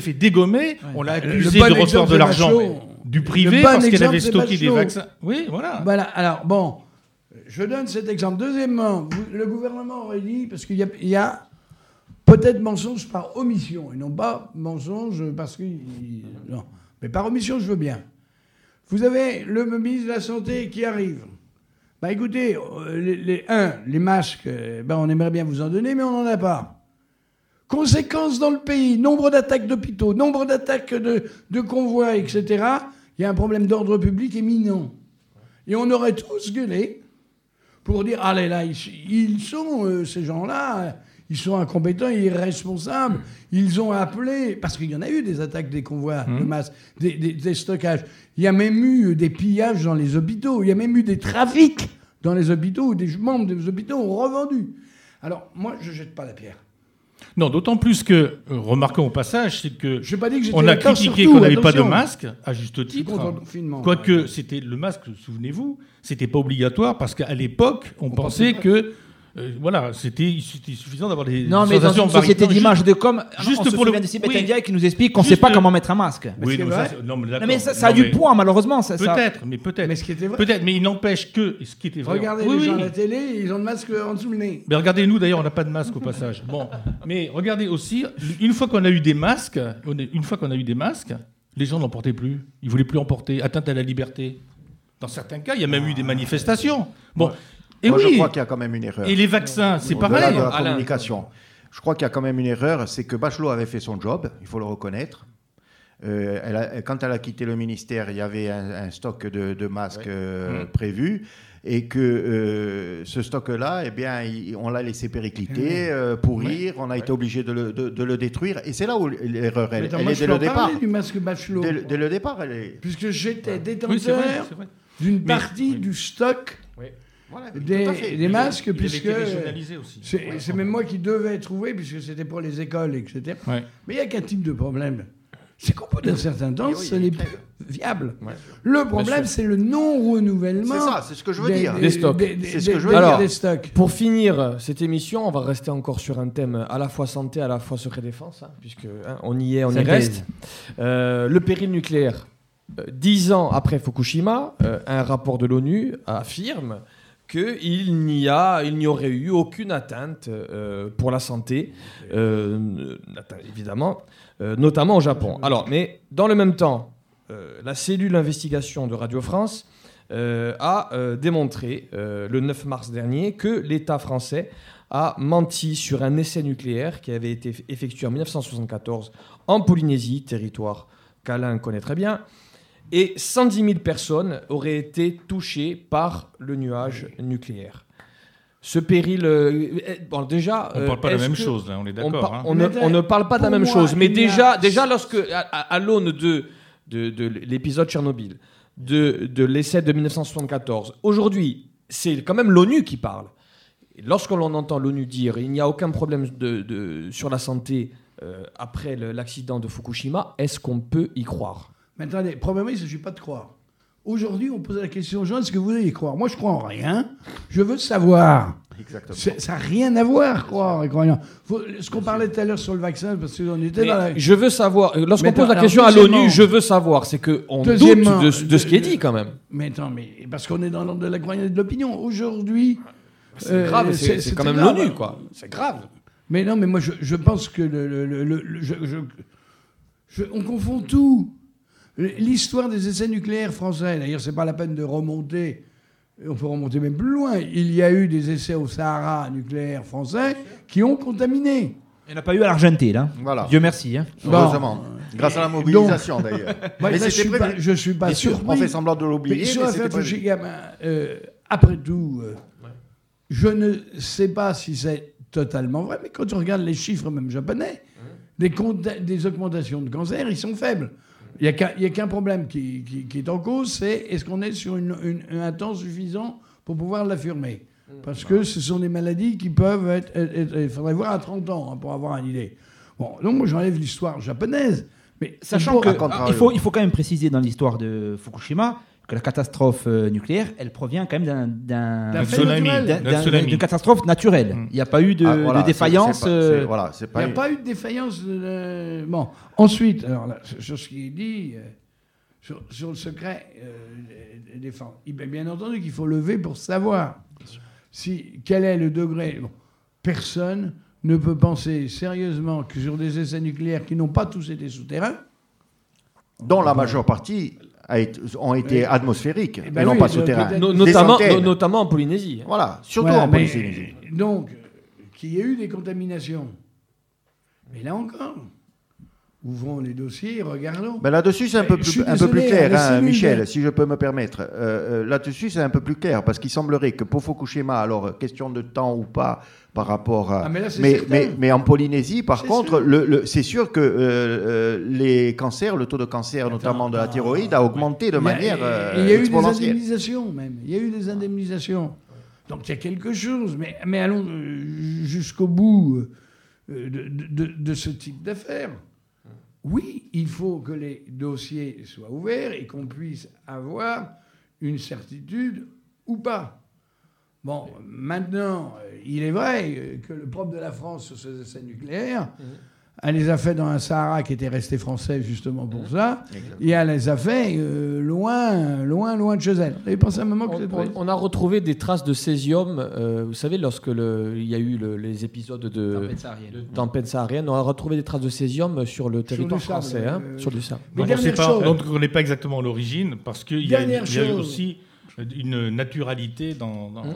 fait dégommer. On l'a accusé bon de recevoir de l'argent du privé bon parce qu'elle avait stocké des vaccins. Oui, voilà. Voilà, alors bon, je donne cet exemple. Deuxièmement, le gouvernement aurait dit, parce qu'il y a, il y a peut-être mensonge par omission, et non pas mensonge parce que. Non, mais par omission, je veux bien. Vous avez le ministre de la Santé qui arrive. Bah écoutez, euh, les, un, les masques, euh, ben on aimerait bien vous en donner, mais on n'en a pas. Conséquences dans le pays, nombre d'attaques d'hôpitaux, nombre d'attaques de, convois, etc. Il y a un problème d'ordre public éminent. Et on aurait tous gueulé pour dire allez là, ils, sont, euh, ces gens-là, ils sont incompétents, irresponsables. Ils ont appelé, parce qu'il y en a eu des attaques des convois de masse, des, des- des stockages. Il y a même eu des pillages dans les hôpitaux. Il y a même eu des trafics dans les hôpitaux où des membres des hôpitaux ont revendu. Alors, moi, je jette pas la pierre. Non, d'autant plus que, euh, remarquons au passage, c'est que Je pas dit que on a d'accord critiqué qu'on n'avait pas de masque, à juste titre. Quoique, c'était le masque, souvenez-vous, c'était pas obligatoire parce qu'à l'époque, on, pensait que, euh, voilà, c'était suffisant d'avoir des Non, mais dans une société d'image de com, juste on se pour le- de Sibeth oui. Qui nous explique qu'on ne sait pas le- comment mettre un masque. Oui, non, ça, mais Non, mais ça, ça a Non, du mais poids, malheureusement. Ça, ça- Peut-être, mais peut-être. Mais ce qui était vrai. Peut-être, mais il n'empêche que ce qui était vrai. Regardez Oui, les oui. gens à la télé, ils ont le masque en dessous le nez. Mais regardez, nous d'ailleurs, on n'a pas de masque au passage. Bon, mais regardez aussi, une fois qu'on a eu des masques, on est- une fois qu'on a eu des masques, les gens n'en portaient plus. Ils voulaient plus en porter. Atteinte à la liberté. Dans certains cas, il y a même eu des manifestations. Bon, et Moi, oui. je crois qu'il y a quand même une erreur. Et les vaccins, c'est pareil. de la Alain. communication. Je crois qu'il y a quand même une erreur, c'est que Bachelot avait fait son job, il faut le reconnaître. Euh, elle a- quand elle a quitté le ministère, il y avait un, un stock de, de masques euh, Mm. prévu et que euh, ce stock-là, eh bien, il- on l'a laissé péricliter, euh, pourrir, on a été obligé de le, de- de le détruire. Et c'est là où l'erreur, elle, elle est dès le départ. du masque Bachelot. Dès, le- dès le départ, elle est. Puisque j'étais détenteur d'une Mais- partie oui. du stock Voilà, des, masques, puisque c'est même moi qui devais trouver, puisque c'était pour les écoles, etc. Ouais. Mais il y a qu'un type de problème. C'est qu'au bout d'un certain temps, Eh oui, ce n'est est plus viable. Le problème, c'est le non-renouvellement. C'est ça, c'est ce que je veux des, dire. Des, stocks. des- C'est ce des- que je veux dire. des stocks. Pour finir cette émission, on va rester encore sur un thème à la fois santé, à la fois secret défense, hein, puisque hein, on y est, on y reste. Euh, le péril nucléaire. Euh, Dix ans après Fukushima, euh, un rapport de l'ONU affirme qu'il n'y a, il n'y aurait eu aucune atteinte euh, pour la santé, euh, évidemment, euh, notamment au Japon. Alors, mais dans le même temps, la cellule d'investigation de Radio France a démontré le 9 mars dernier que l'État français a menti sur un essai nucléaire qui avait été effectué en 1974 en Polynésie, territoire qu'Alain connaît très bien, et 110 000 personnes auraient été touchées par le nuage nucléaire. Ce péril, euh, eh, bon déjà, On ne euh, parle pas de la même chose, là, on est d'accord. hein. on ne, Mais on ne parle pas de la même moi, chose, mais a- déjà, déjà lorsque, à, l'aune de, de, de l'épisode Tchernobyl, de, de l'essai de 1974, aujourd'hui, c'est quand même l'ONU qui parle. Lorsqu'on entend l'ONU dire il n'y a aucun problème de, de- sur la santé euh, après l'accident de Fukushima, est-ce qu'on peut y croire? Mais attendez, probablement, il ne s'agit pas de croire. Aujourd'hui, on pose la question aux gens est-ce que vous allez y croire? Moi, je crois en rien. Je veux savoir. Exactement. Ça n'a rien à voir, croire et croyant. Ce qu'on parlait tout à l'heure sur le vaccin, parce qu'on était dans la. Je veux savoir, euh, lorsqu'on pose la question à l'ONU, je veux savoir, c'est qu'on doute de, de ce qui est dit quand même. Mais attends, mais parce qu'on est dans l'ordre de la croyance et de l'opinion. Aujourd'hui. C'est euh, grave, c'est c'est- quand même l'ONU, quoi. C'est grave. Mais non, mais moi, je, je pense que le, le- le- le- le- je- je- je- on confond tout. L'histoire des essais nucléaires français, d'ailleurs, c'est pas la peine de remonter. On peut remonter même plus loin. Il y a eu des essais au Sahara nucléaires français qui ont contaminé. Il n'y en a pas eu à l'Argenté, là. Voilà. Dieu merci. hein. Heureusement. Grâce à la mobilisation, d'ailleurs. [LAUGHS] Mais là, je suis pas, je suis pas sûr, surpris. on fait semblant de Mais l'oublier, sur mais euh, après tout, euh, je ne sais pas si c'est totalement vrai, mais quand on regarde les chiffres, même japonais, des augmentations de cancer, ils sont faibles. Il n'y a qu'un il y a qu'un problème qui, qui- qui est en cause, c'est est-ce qu'on est sur une- une- un temps suffisant pour pouvoir l'affirmer? Parce que ce sont des maladies qui peuvent être... il faudrait voir à 30 ans hein, pour avoir une idée. Bon, donc moi j'enlève l'histoire japonaise. Mais Sachant pour- que à contrario. il faut, il faut quand même préciser dans l'histoire de Fukushima que la catastrophe euh, nucléaire, elle provient quand même d'un- tsunami. d'une catastrophe naturelle. Mm. Il n'y a pas eu de, Ah, voilà, de c'est- défaillance. pas- euh, Voilà, Il n'y a pas eu de défaillance. de- Bon, ensuite, alors là, sur- ce qui est dit, euh, sur, sur le secret euh, il- bien bien entendu qu'il faut lever pour savoir si, quel est le degré. Bon, personne ne peut penser sérieusement que sur des essais nucléaires qui n'ont pas tous été souterrains, dont la majeure partie ont été Oui. atmosphériques Eh et ben non oui, pas souterrains. No- notamment, centaines. no- notamment en Polynésie. Voilà, surtout Voilà, en Polynésie. Donc, qu'il y ait eu des contaminations. Mais là encore, ouvrons les dossiers, regardons. Ben là-dessus, c'est un, peu plus, peu clair, la hein, cellule Michel, de- si je peux me permettre. Euh, euh, là-dessus, c'est un peu plus clair, parce qu'il semblerait que pour Fukushima, alors, question de temps ou pas par rapport à... Ah, mais là, c'est mais, certain. mais, mais en Polynésie, par contre, sûr. le- le- c'est sûr que euh, euh, les cancers, le taux de cancer, notamment de la thyroïde, a augmenté de manière euh, et Il y a eu des exponentielle. indemnisations même. Il y a eu des indemnisations. Donc il y a quelque chose. Mais, mais allons euh, jusqu'au bout euh, de, de- de ce type d'affaires. Oui, il faut que les dossiers soient ouverts et qu'on puisse avoir une certitude ou pas. Bon, maintenant, euh, il est vrai euh, que le propre de la France sur ces essais nucléaires, elle les a fait dans un Sahara qui était resté français justement pour ça, et elle les a fait euh, loin, loin, loin de chez elle. Vous avez pensé un moment que On, c'était on- on a retrouvé des traces de césium. euh, vous savez, lorsque le- il y a eu le- les épisodes de, tempête saharienne. de tempête saharienne, on a retrouvé des traces de césium sur le territoire du sable, français, hein, euh, sur du sable. On sait dernière pas, chose. donc on ne connaît pas exactement l'origine, parce qu'il y y a aussi une naturalité dans, dans, Hum.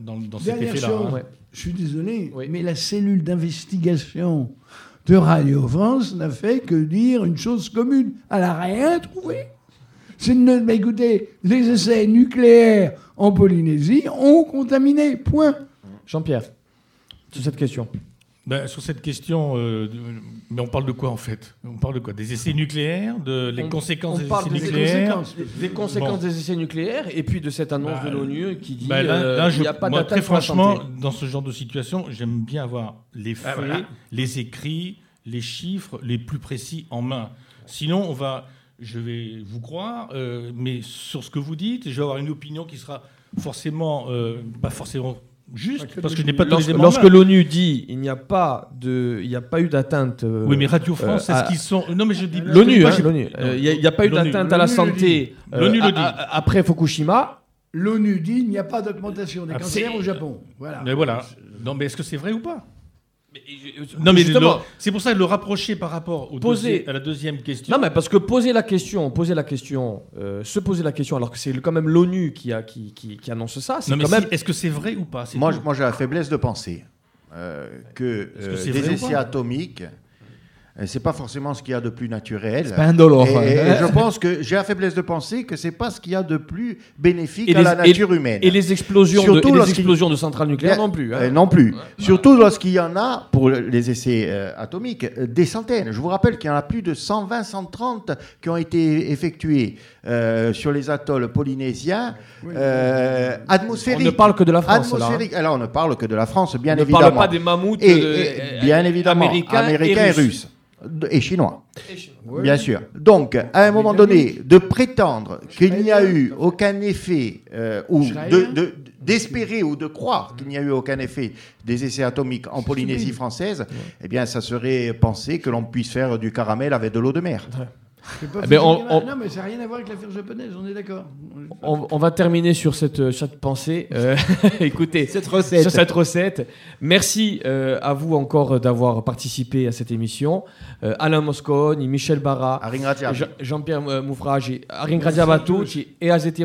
dans, dans cet effet-là. hein. Ouais. je suis désolé, Oui. mais la cellule d'investigation de Radio France n'a fait que dire une chose commune. Elle n'a rien trouvé. C'est une... mais écoutez, les essais nucléaires en Polynésie ont contaminé. Point. Jean-Pierre, sur cette question. Ben, sur cette question, euh, mais on parle de quoi en fait? On parle de quoi? Des essais nucléaires, de les On- conséquences on des parle essais des nucléaires conséquences. Des conséquences Bon. des essais nucléaires et puis de cette annonce de l'ONU qui dit Ben, là, euh, n'y a pas moi, très franchement, dans ce genre de situation, j'aime bien avoir les faits, Ah, voilà. les écrits, les chiffres les plus précis en main. Sinon, on va, je vais vous croire, euh, mais sur ce que vous dites, je vais avoir une opinion qui sera forcément, pas forcément juste, parce que je n'ai pas tous les Lorsque, éléments en lorsque l'ONU dit il n'y a pas de, il n'y a pas eu d'atteinte. euh, Oui, mais Radio France, euh, est-ce à- qu'ils sont Non, mais je dis L'ONU, moi, hein, l'ONU. Euh, Il n'y a, il y a pas eu L'ONU. d'atteinte à la L'ONU santé. euh, L'ONU le dit. après Fukushima. L'ONU dit il n'y a pas d'augmentation des Ah, cancers au Japon. Voilà. Mais voilà. Non, mais est-ce que c'est vrai ou pas? Non, mais justement. c'est pour ça le rapprocher par rapport au Poser- dossier- à la deuxième question. Non, mais parce que poser la question, poser la question, euh, se poser la question, alors que c'est quand même l'ONU qui, a, qui, qui, qui annonce ça, c'est Non, mais quand si- même. est-ce que c'est vrai ou pas? C'est Moi, moi, j'ai la faiblesse de penser euh, que, que euh, c'est vrai des essais atomiques, euh, c'est pas forcément ce qu'il y a de plus naturel. C'est pas indolore. Et, et [LAUGHS] je pense que j'ai la faiblesse de penser que c'est pas ce qu'il y a de plus bénéfique Et à les- la nature humaine. Et les explosions, de, Surtout et les explosions de centrales nucléaires non plus. hein. Euh, non plus. Surtout lorsqu'il y en a, pour les essais euh, atomiques, euh, des centaines. Je vous rappelle qu'il y en a plus de 120, 130 qui ont été effectués euh, sur les atolls polynésiens euh, On atmosphériques. ne parle que de la France, là. hein. Atmosphériques. Alors, on ne parle que de la France, bien On ne évidemment. parle pas des mammouths euh, euh, bien évidemment, américains, américains, et et russes. russes. Et chinois, bien sûr. Donc, à un moment donné, de prétendre qu'il n'y a eu aucun effet, euh, ou Schneider. de- de- d'espérer ou de croire qu'il n'y a eu aucun effet des essais atomiques en Polynésie française, eh bien, ça serait penser que l'on puisse faire du caramel avec de l'eau de mer. Eh ben, on- on- Non, mais ça n'a rien à voir avec l'affaire japonaise, on est d'accord. On, on va terminer sur cette, cette pensée. Euh, [LAUGHS] écoutez, Cette recette. sur cette recette. Merci euh, à vous encore d'avoir participé à cette émission. Euh, Alain Mosconi, Michel Barra, Jean-Pierre euh, Moufragi, a ringraziato a tutti